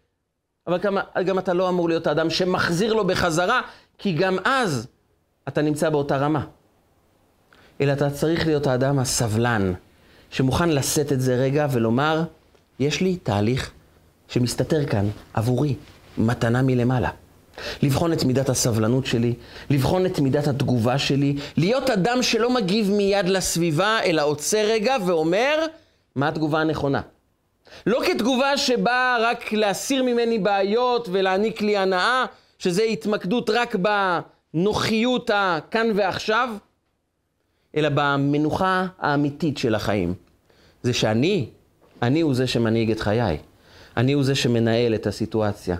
אבל גם, גם אתה לא אמור להיות האדם שמחזיר לו בחזרה, כי גם אז אתה נמצא באותה רמה. אלא אתה צריך להיות האדם הסבלן, שמוכן לשאת את זה רגע ולומר, יש לי תהליך שמסתתר כאן עבורי, מתנה מלמעלה. לבחון את מידת הסבלנות שלי, לבחון את מידת התגובה שלי, להיות אדם שלא מגיב מיד לסביבה, אלא עוצר רגע ואומר, מה התגובה הנכונה. לא כתגובה שבאה רק להסיר ממני בעיות ולהעניק לי הנאה, שזה התמקדות רק בנוחיות הכאן ועכשיו, אלא במנוחה האמיתית של החיים. זה שאני, אני הוא זה שמנהיג את חיי. אני הוא זה שמנהל את הסיטואציה.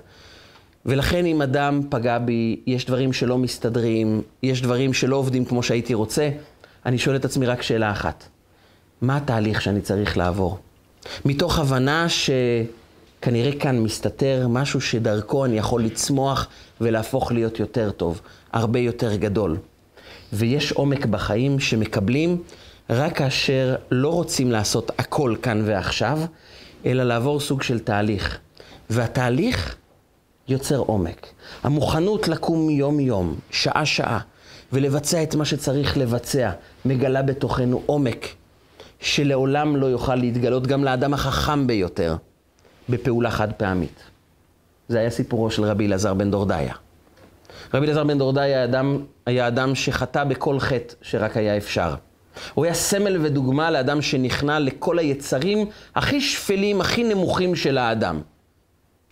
ולכן אם אדם פגע בי, יש דברים שלא מסתדרים, יש דברים שלא עובדים כמו שהייתי רוצה, אני שואל את עצמי רק שאלה אחת. מה התהליך שאני צריך לעבור? מתוך הבנה שכנראה כאן מסתתר משהו שדרכו אני יכול לצמוח ולהפוך להיות יותר טוב, הרבה יותר גדול. ויש עומק בחיים שמקבלים רק כאשר לא רוצים לעשות הכל כאן ועכשיו, אלא לעבור סוג של תהליך. והתהליך יוצר עומק. המוכנות לקום יום-יום, שעה-שעה, ולבצע את מה שצריך לבצע, מגלה בתוכנו עומק שלעולם לא יוכל להתגלות גם לאדם החכם ביותר בפעולה חד פעמית. זה היה סיפורו של רבי אלעזר בן דורדיה. רבי אלעזר בן דורדיה היה אדם, היה אדם שחטא בכל חטא שרק היה אפשר. הוא היה סמל ודוגמה לאדם שנכנע לכל היצרים הכי שפלים, הכי נמוכים של האדם.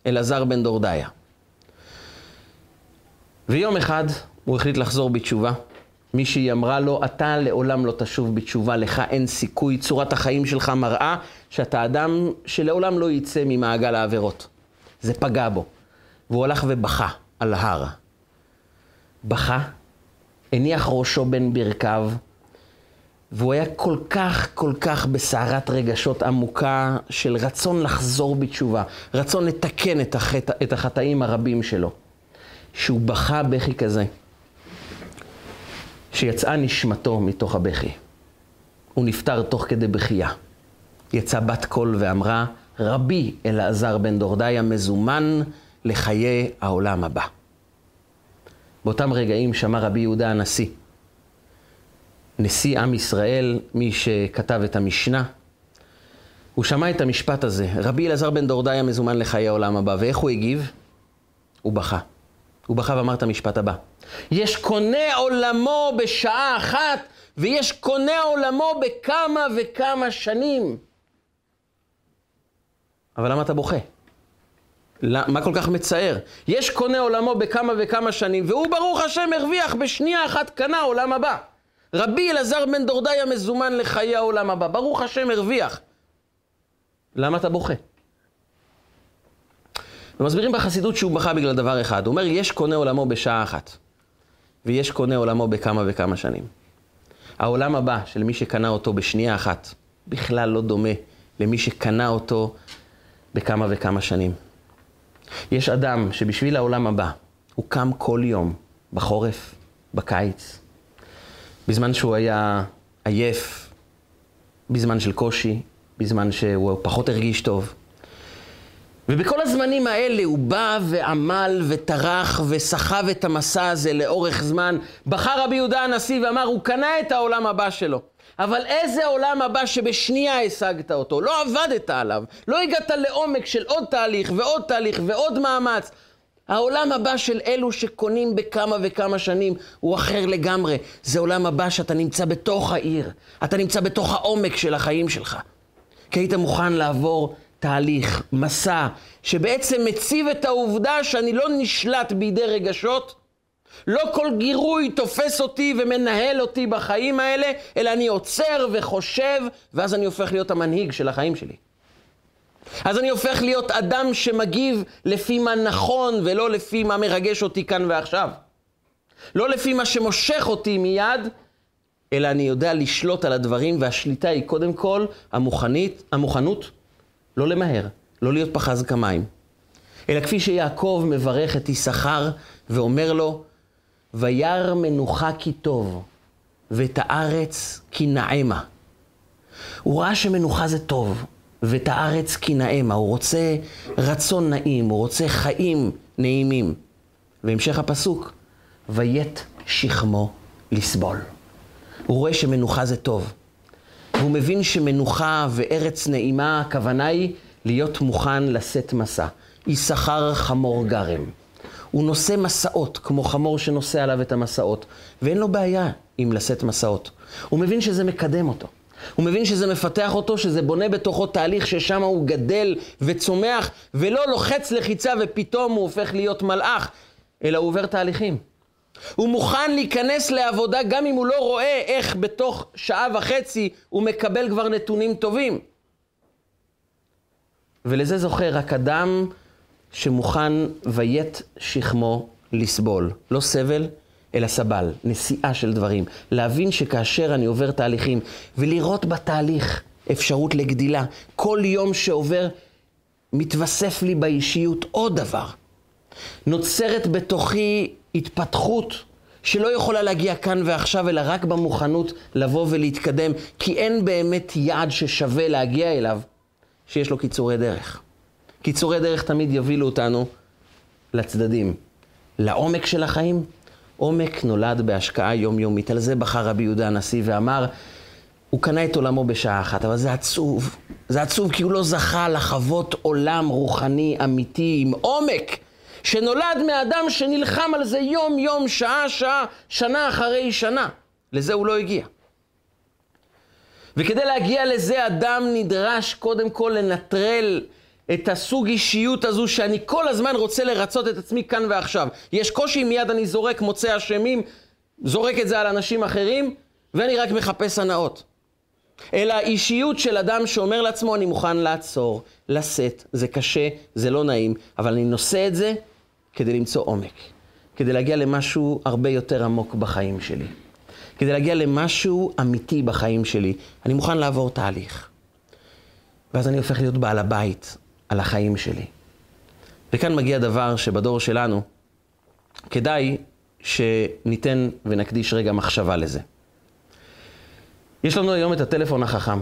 אלעזר בן דורדיה. ויום אחד הוא החליט לחזור בתשובה. מישהי אמרה לו, אתה לעולם לא תשוב בתשובה, לך אין סיכוי, צורת החיים שלך מראה שאתה אדם שלעולם לא יצא ממעגל העבירות. זה פגע בו. והוא הלך ובכה על ההר. בכה, הניח ראשו בין ברכיו, והוא היה כל כך, כל כך בסערת רגשות עמוקה של רצון לחזור בתשובה, רצון לתקן את, החטא, את החטאים הרבים שלו. שהוא בכה בכי כזה, שיצאה נשמתו מתוך הבכי. הוא נפטר תוך כדי בכייה. יצאה בת קול ואמרה, רבי אלעזר בן דורדיה מזומן לחיי העולם הבא. באותם רגעים שמע רבי יהודה הנשיא, נשיא עם ישראל, מי שכתב את המשנה, הוא שמע את המשפט הזה, רבי אלעזר בן דורדאי המזומן לחיי העולם הבא, ואיך הוא הגיב? הוא בכה. הוא בכה ואמר את המשפט הבא: יש קונה עולמו בשעה אחת, ויש קונה עולמו בכמה וכמה שנים. אבל למה אתה בוכה? מה כל כך מצער? יש קונה עולמו בכמה וכמה שנים, והוא ברוך השם הרוויח בשנייה אחת קנה עולם הבא. רבי אלעזר בן דורדאי המזומן לחיי העולם הבא. ברוך השם הרוויח. למה אתה בוכה? ומסבירים בחסידות שהוא בכה בגלל דבר אחד. הוא אומר, יש קונה עולמו בשעה אחת, ויש קונה עולמו בכמה וכמה שנים. העולם הבא של מי שקנה אותו בשנייה אחת, בכלל לא דומה למי שקנה אותו בכמה וכמה שנים. יש אדם שבשביל העולם הבא, הוא קם כל יום, בחורף, בקיץ, בזמן שהוא היה עייף, בזמן של קושי, בזמן שהוא פחות הרגיש טוב. ובכל הזמנים האלה הוא בא ועמל וטרח וסחב את המסע הזה לאורך זמן. בחר רבי יהודה הנשיא ואמר, הוא קנה את העולם הבא שלו. אבל איזה עולם הבא שבשנייה השגת אותו? לא עבדת עליו, לא הגעת לעומק של עוד תהליך ועוד תהליך ועוד מאמץ. העולם הבא של אלו שקונים בכמה וכמה שנים הוא אחר לגמרי. זה עולם הבא שאתה נמצא בתוך העיר, אתה נמצא בתוך העומק של החיים שלך. כי היית מוכן לעבור תהליך, מסע, שבעצם מציב את העובדה שאני לא נשלט בידי רגשות, לא כל גירוי תופס אותי ומנהל אותי בחיים האלה, אלא אני עוצר וחושב, ואז אני הופך להיות המנהיג של החיים שלי. אז אני הופך להיות אדם שמגיב לפי מה נכון ולא לפי מה מרגש אותי כאן ועכשיו. לא לפי מה שמושך אותי מיד, אלא אני יודע לשלוט על הדברים, והשליטה היא קודם כל המוכנית, המוכנות לא למהר, לא להיות פחז כמים. אלא כפי שיעקב מברך את יששכר ואומר לו, וירא מנוחה כי טוב, ואת הארץ כי נעמה. הוא ראה שמנוחה זה טוב, ואת הארץ כי נעמה. הוא רוצה רצון נעים, הוא רוצה חיים נעימים. והמשך הפסוק, ויית שכמו לסבול. הוא רואה שמנוחה זה טוב. והוא מבין שמנוחה וארץ נעימה, הכוונה היא להיות מוכן לשאת מסע. יששכר חמור גרם. הוא נושא מסעות, כמו חמור שנושא עליו את המסעות, ואין לו בעיה עם לשאת מסעות. הוא מבין שזה מקדם אותו. הוא מבין שזה מפתח אותו, שזה בונה בתוכו תהליך ששם הוא גדל וצומח, ולא לוחץ לחיצה ופתאום הוא הופך להיות מלאך, אלא הוא עובר תהליכים. הוא מוכן להיכנס לעבודה גם אם הוא לא רואה איך בתוך שעה וחצי הוא מקבל כבר נתונים טובים. ולזה זוכר רק אדם שמוכן ויית שכמו לסבול. לא סבל, אלא סבל. נשיאה של דברים. להבין שכאשר אני עובר תהליכים, ולראות בתהליך אפשרות לגדילה, כל יום שעובר מתווסף לי באישיות עוד דבר. נוצרת בתוכי התפתחות שלא יכולה להגיע כאן ועכשיו, אלא רק במוכנות לבוא ולהתקדם, כי אין באמת יעד ששווה להגיע אליו, שיש לו קיצורי דרך. קיצורי דרך תמיד יובילו אותנו לצדדים. לעומק של החיים, עומק נולד בהשקעה יומיומית. על זה בחר רבי יהודה הנשיא ואמר, הוא קנה את עולמו בשעה אחת, אבל זה עצוב. זה עצוב כי הוא לא זכה לחוות עולם רוחני אמיתי עם עומק. שנולד מאדם שנלחם על זה יום-יום, שעה-שעה, שנה אחרי שנה. לזה הוא לא הגיע. וכדי להגיע לזה, אדם נדרש קודם כל לנטרל את הסוג אישיות הזו שאני כל הזמן רוצה לרצות את עצמי כאן ועכשיו. יש קושי, מיד אני זורק, מוצא אשמים, זורק את זה על אנשים אחרים, ואני רק מחפש הנאות. אלא אישיות של אדם שאומר לעצמו, אני מוכן לעצור, לשאת, זה קשה, זה לא נעים, אבל אני נושא את זה כדי למצוא עומק, כדי להגיע למשהו הרבה יותר עמוק בחיים שלי, כדי להגיע למשהו אמיתי בחיים שלי. אני מוכן לעבור תהליך. ואז אני הופך להיות בעל הבית על החיים שלי. וכאן מגיע דבר שבדור שלנו כדאי שניתן ונקדיש רגע מחשבה לזה. יש לנו היום את הטלפון החכם.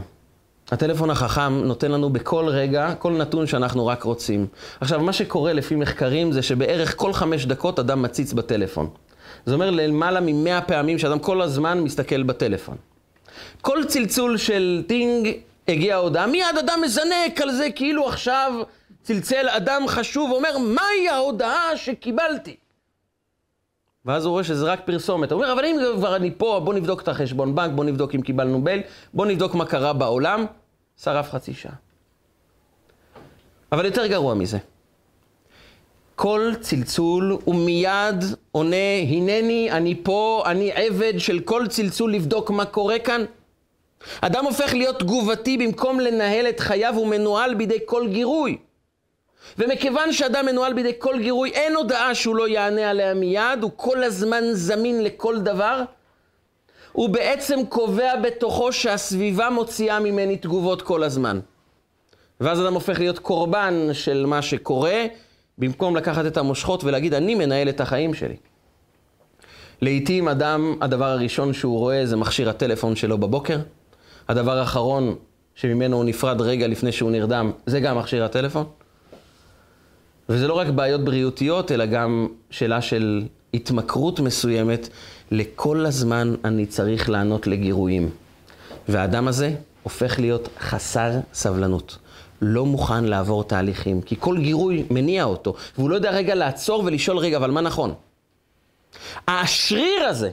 הטלפון החכם נותן לנו בכל רגע, כל נתון שאנחנו רק רוצים. עכשיו, מה שקורה לפי מחקרים זה שבערך כל חמש דקות אדם מציץ בטלפון. זה אומר למעלה ממאה פעמים שאדם כל הזמן מסתכל בטלפון. כל צלצול של טינג הגיעה ההודעה, מיד אדם מזנק על זה כאילו עכשיו צלצל אדם חשוב ואומר, מהי ההודעה שקיבלתי? ואז הוא רואה שזה רק פרסומת. הוא אומר, אבל אם כבר אני פה, בוא נבדוק את החשבון בנק, בוא נבדוק אם קיבלנו בייל, בוא נבדוק מה קרה בעולם. שרף חצי שעה. אבל יותר גרוע מזה. כל צלצול הוא מיד עונה, הנני, אני פה, אני עבד של כל צלצול לבדוק מה קורה כאן. אדם הופך להיות תגובתי במקום לנהל את חייו, הוא מנוהל בידי כל גירוי. ומכיוון שאדם מנוהל בידי כל גירוי, אין הודעה שהוא לא יענה עליה מיד, הוא כל הזמן זמין לכל דבר. הוא בעצם קובע בתוכו שהסביבה מוציאה ממני תגובות כל הזמן. ואז אדם הופך להיות קורבן של מה שקורה, במקום לקחת את המושכות ולהגיד, אני מנהל את החיים שלי. לעתים אדם, הדבר הראשון שהוא רואה זה מכשיר הטלפון שלו בבוקר. הדבר האחרון שממנו הוא נפרד רגע לפני שהוא נרדם, זה גם מכשיר הטלפון. וזה לא רק בעיות בריאותיות, אלא גם שאלה של התמכרות מסוימת. לכל הזמן אני צריך לענות לגירויים. והאדם הזה הופך להיות חסר סבלנות. לא מוכן לעבור תהליכים, כי כל גירוי מניע אותו, והוא לא יודע רגע לעצור ולשאול, רגע, אבל מה נכון? השריר הזה,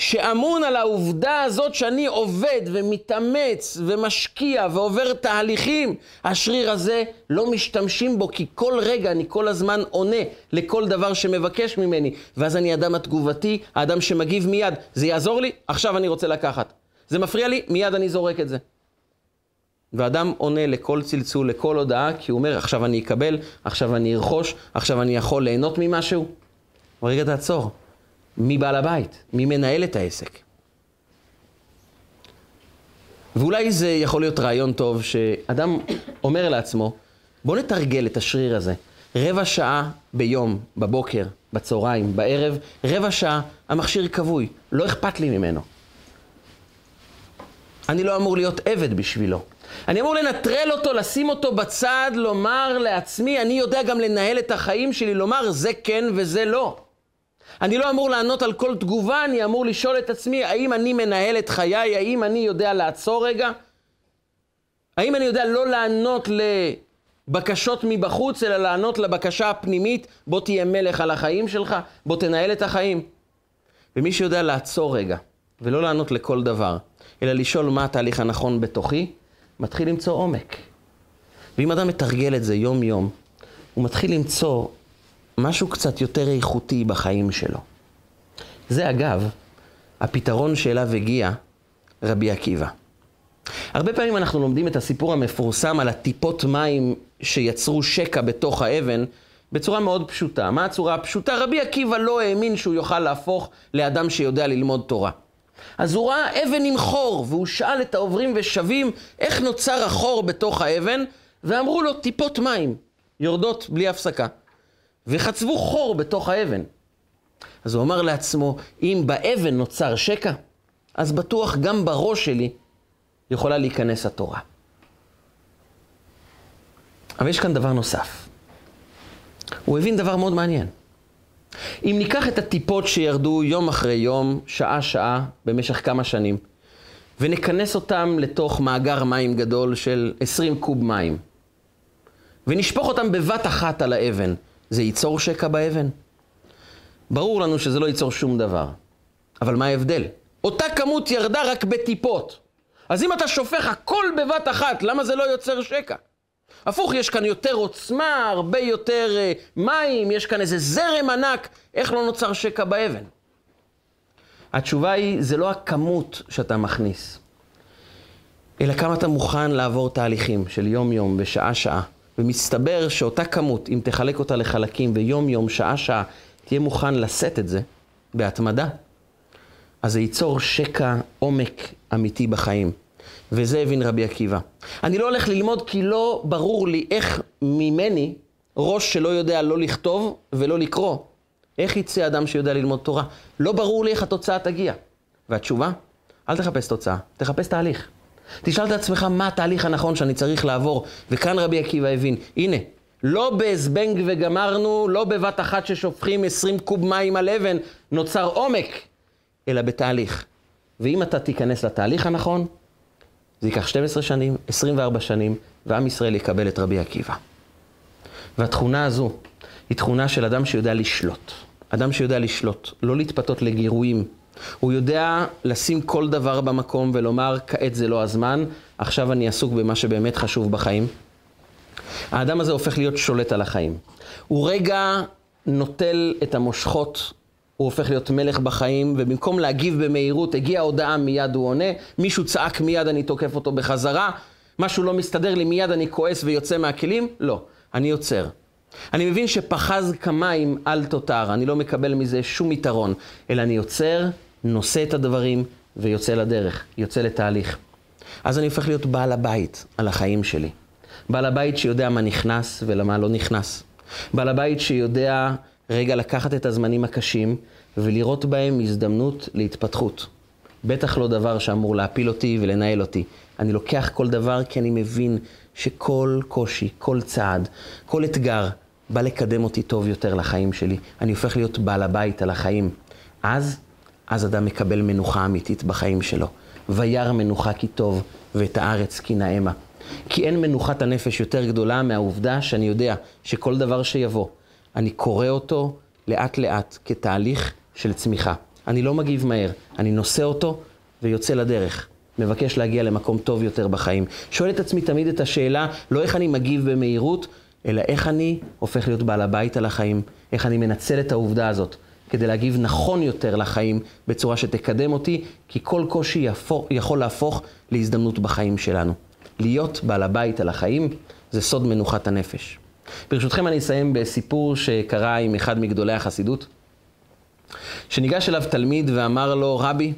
שאמון על העובדה הזאת שאני עובד ומתאמץ ומשקיע ועובר תהליכים, השריר הזה לא משתמשים בו כי כל רגע אני כל הזמן עונה לכל דבר שמבקש ממני ואז אני אדם התגובתי, האדם שמגיב מיד, זה יעזור לי? עכשיו אני רוצה לקחת. זה מפריע לי? מיד אני זורק את זה. ואדם עונה לכל צלצול, לכל הודעה, כי הוא אומר, עכשיו אני אקבל, עכשיו אני ארכוש, עכשיו אני יכול ליהנות ממשהו. רגע תעצור. מי בעל הבית? מי מנהל את העסק? ואולי זה יכול להיות רעיון טוב שאדם אומר לעצמו, בוא נתרגל את השריר הזה. רבע שעה ביום, בבוקר, בצהריים, בערב, רבע שעה, המכשיר כבוי, לא אכפת לי ממנו. אני לא אמור להיות עבד בשבילו. אני אמור לנטרל אותו, לשים אותו בצד, לומר לעצמי, אני יודע גם לנהל את החיים שלי, לומר זה כן וזה לא. אני לא אמור לענות על כל תגובה, אני אמור לשאול את עצמי, האם אני מנהל את חיי, האם אני יודע לעצור רגע? האם אני יודע לא לענות לבקשות מבחוץ, אלא לענות לבקשה הפנימית, בוא תהיה מלך על החיים שלך, בוא תנהל את החיים. ומי שיודע לעצור רגע, ולא לענות לכל דבר, אלא לשאול מה התהליך הנכון בתוכי, מתחיל למצוא עומק. ואם אדם מתרגל את זה יום-יום, הוא מתחיל למצוא משהו קצת יותר איכותי בחיים שלו. זה אגב הפתרון שאליו הגיע רבי עקיבא. הרבה פעמים אנחנו לומדים את הסיפור המפורסם על הטיפות מים שיצרו שקע בתוך האבן בצורה מאוד פשוטה. מה הצורה הפשוטה? רבי עקיבא לא האמין שהוא יוכל להפוך לאדם שיודע ללמוד תורה. אז הוא ראה אבן עם חור, והוא שאל את העוברים ושבים איך נוצר החור בתוך האבן, ואמרו לו טיפות מים יורדות בלי הפסקה. וחצבו חור בתוך האבן. אז הוא אמר לעצמו, אם באבן נוצר שקע, אז בטוח גם בראש שלי יכולה להיכנס התורה. אבל יש כאן דבר נוסף. הוא הבין דבר מאוד מעניין. אם ניקח את הטיפות שירדו יום אחרי יום, שעה-שעה, במשך כמה שנים, ונכנס אותם לתוך מאגר מים גדול של 20 קוב מים, ונשפוך אותם בבת אחת על האבן, זה ייצור שקע באבן? ברור לנו שזה לא ייצור שום דבר. אבל מה ההבדל? אותה כמות ירדה רק בטיפות. אז אם אתה שופך הכל בבת אחת, למה זה לא יוצר שקע? הפוך, יש כאן יותר עוצמה, הרבה יותר uh, מים, יש כאן איזה זרם ענק, איך לא נוצר שקע באבן? התשובה היא, זה לא הכמות שאתה מכניס, אלא כמה אתה מוכן לעבור תהליכים של יום-יום ושעה-שעה. ומסתבר שאותה כמות, אם תחלק אותה לחלקים ויום-יום, שעה-שעה, תהיה מוכן לשאת את זה בהתמדה, אז זה ייצור שקע עומק אמיתי בחיים. וזה הבין רבי עקיבא. אני לא הולך ללמוד כי לא ברור לי איך ממני, ראש שלא יודע לא לכתוב ולא לקרוא, איך יצא אדם שיודע ללמוד תורה? לא ברור לי איך התוצאה תגיע. והתשובה? אל תחפש תוצאה, תחפש תהליך. תשאל את עצמך מה התהליך הנכון שאני צריך לעבור, וכאן רבי עקיבא הבין, הנה, לא בזבנג וגמרנו, לא בבת אחת ששופכים 20 קוב מים על אבן, נוצר עומק, אלא בתהליך. ואם אתה תיכנס לתהליך הנכון, זה ייקח 12 שנים, 24 שנים, ועם ישראל יקבל את רבי עקיבא. והתכונה הזו היא תכונה של אדם שיודע לשלוט. אדם שיודע לשלוט, לא להתפתות לגירויים. הוא יודע לשים כל דבר במקום ולומר, כעת זה לא הזמן, עכשיו אני עסוק במה שבאמת חשוב בחיים. האדם הזה הופך להיות שולט על החיים. הוא רגע נוטל את המושכות, הוא הופך להיות מלך בחיים, ובמקום להגיב במהירות, הגיעה הודעה, מיד הוא עונה, מישהו צעק, מיד אני תוקף אותו בחזרה, משהו לא מסתדר לי, מיד אני כועס ויוצא מהכלים? לא, אני עוצר. אני מבין שפחז כמים אל תותר, אני לא מקבל מזה שום יתרון, אלא אני עוצר, נושא את הדברים ויוצא לדרך, יוצא לתהליך. אז אני הופך להיות בעל הבית על החיים שלי. בעל הבית שיודע מה נכנס ולמה לא נכנס. בעל הבית שיודע רגע לקחת את הזמנים הקשים ולראות בהם הזדמנות להתפתחות. בטח לא דבר שאמור להפיל אותי ולנהל אותי. אני לוקח כל דבר כי אני מבין שכל קושי, כל צעד, כל אתגר, בא לקדם אותי טוב יותר לחיים שלי. אני הופך להיות בעל הבית על החיים. אז, אז אדם מקבל מנוחה אמיתית בחיים שלו. וירא מנוחה כי טוב, ואת הארץ כי נאמה. כי אין מנוחת הנפש יותר גדולה מהעובדה שאני יודע שכל דבר שיבוא, אני קורא אותו לאט לאט כתהליך של צמיחה. אני לא מגיב מהר, אני נושא אותו ויוצא לדרך. מבקש להגיע למקום טוב יותר בחיים. שואל את עצמי תמיד את השאלה, לא איך אני מגיב במהירות, אלא איך אני הופך להיות בעל הבית על החיים, איך אני מנצל את העובדה הזאת כדי להגיב נכון יותר לחיים בצורה שתקדם אותי, כי כל קושי יפור, יכול להפוך להזדמנות בחיים שלנו. להיות בעל הבית על החיים זה סוד מנוחת הנפש. ברשותכם אני אסיים בסיפור שקרה עם אחד מגדולי החסידות, שניגש אליו תלמיד ואמר לו, רבי,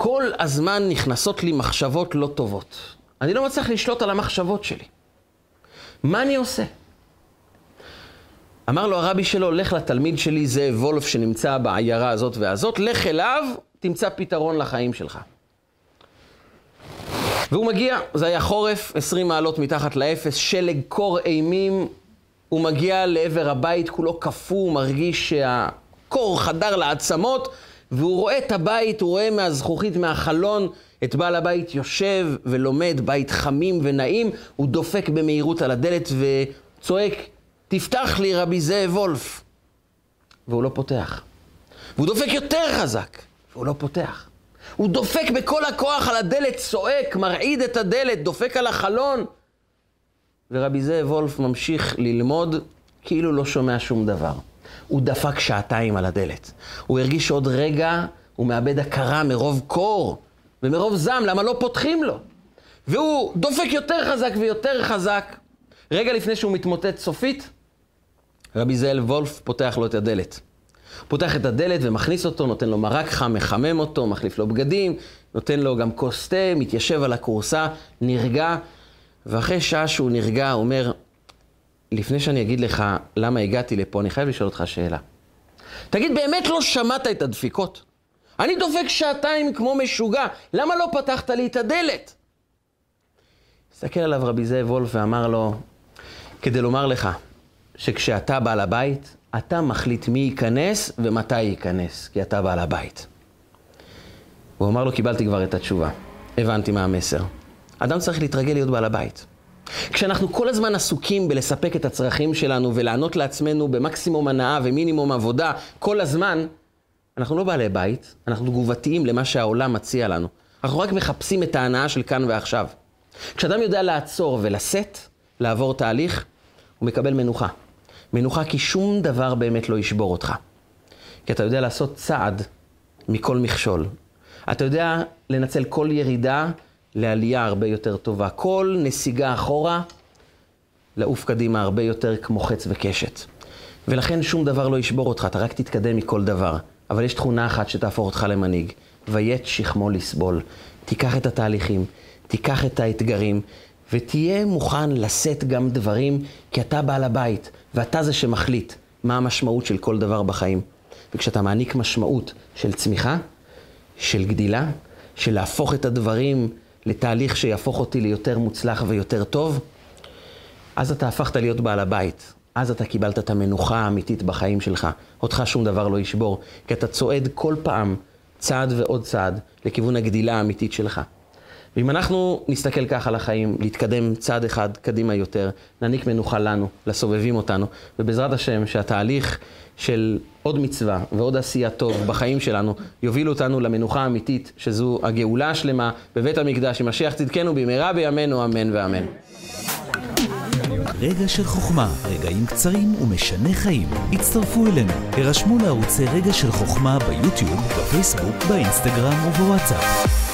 כל הזמן נכנסות לי מחשבות לא טובות. אני לא מצליח לשלוט על המחשבות שלי. מה אני עושה? אמר לו הרבי שלו, לך לתלמיד שלי, זאב וולף שנמצא בעיירה הזאת והזאת, לך אליו, תמצא פתרון לחיים שלך. והוא מגיע, זה היה חורף, 20 מעלות מתחת לאפס, שלג קור אימים, הוא מגיע לעבר הבית, כולו קפוא, מרגיש שהקור חדר לעצמות, והוא רואה את הבית, הוא רואה מהזכוכית, מהחלון, את בעל הבית יושב ולומד, בית חמים ונעים, הוא דופק במהירות על הדלת וצועק, תפתח לי רבי זאב וולף. והוא לא פותח. והוא דופק יותר חזק, והוא לא פותח. הוא דופק בכל הכוח על הדלת, צועק, מרעיד את הדלת, דופק על החלון. ורבי זאב וולף ממשיך ללמוד כאילו לא שומע שום דבר. הוא דפק שעתיים על הדלת. הוא הרגיש שעוד רגע הוא מאבד הכרה מרוב קור ומרוב זעם, למה לא פותחים לו? והוא דופק יותר חזק ויותר חזק. רגע לפני שהוא מתמוטט סופית, רבי זאל וולף פותח לו את הדלת. פותח את הדלת ומכניס אותו, נותן לו מרק חם, מחמם אותו, מחליף לו בגדים, נותן לו גם כוס תה, מתיישב על הכורסה, נרגע, ואחרי שעה שהוא נרגע, הוא אומר, לפני שאני אגיד לך למה הגעתי לפה, אני חייב לשאול אותך שאלה. תגיד, באמת לא שמעת את הדפיקות? אני דופק שעתיים כמו משוגע, למה לא פתחת לי את הדלת? הסתכל עליו רבי זאב וולף ואמר לו, כדי לומר לך שכשאתה בעל הבית, אתה מחליט מי ייכנס ומתי ייכנס, כי אתה בעל הבית. הוא אמר לו, קיבלתי כבר את התשובה, הבנתי מה המסר. אדם צריך להתרגל להיות בעל הבית. כשאנחנו כל הזמן עסוקים בלספק את הצרכים שלנו ולענות לעצמנו במקסימום הנאה ומינימום עבודה כל הזמן, אנחנו לא בעלי בית, אנחנו תגובתיים למה שהעולם מציע לנו. אנחנו רק מחפשים את ההנאה של כאן ועכשיו. כשאדם יודע לעצור ולשאת, לעבור תהליך, הוא מקבל מנוחה. מנוחה כי שום דבר באמת לא ישבור אותך. כי אתה יודע לעשות צעד מכל מכשול. אתה יודע לנצל כל ירידה לעלייה הרבה יותר טובה. כל נסיגה אחורה, לעוף קדימה הרבה יותר כמו חץ וקשת. ולכן שום דבר לא ישבור אותך, אתה רק תתקדם מכל דבר. אבל יש תכונה אחת שתהפוך אותך למנהיג, ויית שכמו לסבול. תיקח את התהליכים, תיקח את האתגרים, ותהיה מוכן לשאת גם דברים, כי אתה בעל הבית, ואתה זה שמחליט מה המשמעות של כל דבר בחיים. וכשאתה מעניק משמעות של צמיחה, של גדילה, של להפוך את הדברים לתהליך שיהפוך אותי ליותר מוצלח ויותר טוב, אז אתה הפכת להיות בעל הבית. אז אתה קיבלת את המנוחה האמיתית בחיים שלך. אותך שום דבר לא ישבור, כי אתה צועד כל פעם צעד ועוד צעד לכיוון הגדילה האמיתית שלך. ואם אנחנו נסתכל ככה על החיים, להתקדם צעד אחד קדימה יותר, נעניק מנוחה לנו, לסובבים אותנו, ובעזרת השם שהתהליך של עוד מצווה ועוד עשייה טוב בחיים שלנו יובילו אותנו למנוחה האמיתית, שזו הגאולה השלמה בבית המקדש, עם משיח צדקנו במהרה בימינו, אמן ואמן. רגע של חוכמה, רגעים קצרים ומשנה חיים. הצטרפו אלינו, הרשמו לערוצי רגע של חוכמה ביוטיוב, בפייסבוק, באינסטגרם ובוואטסאפ.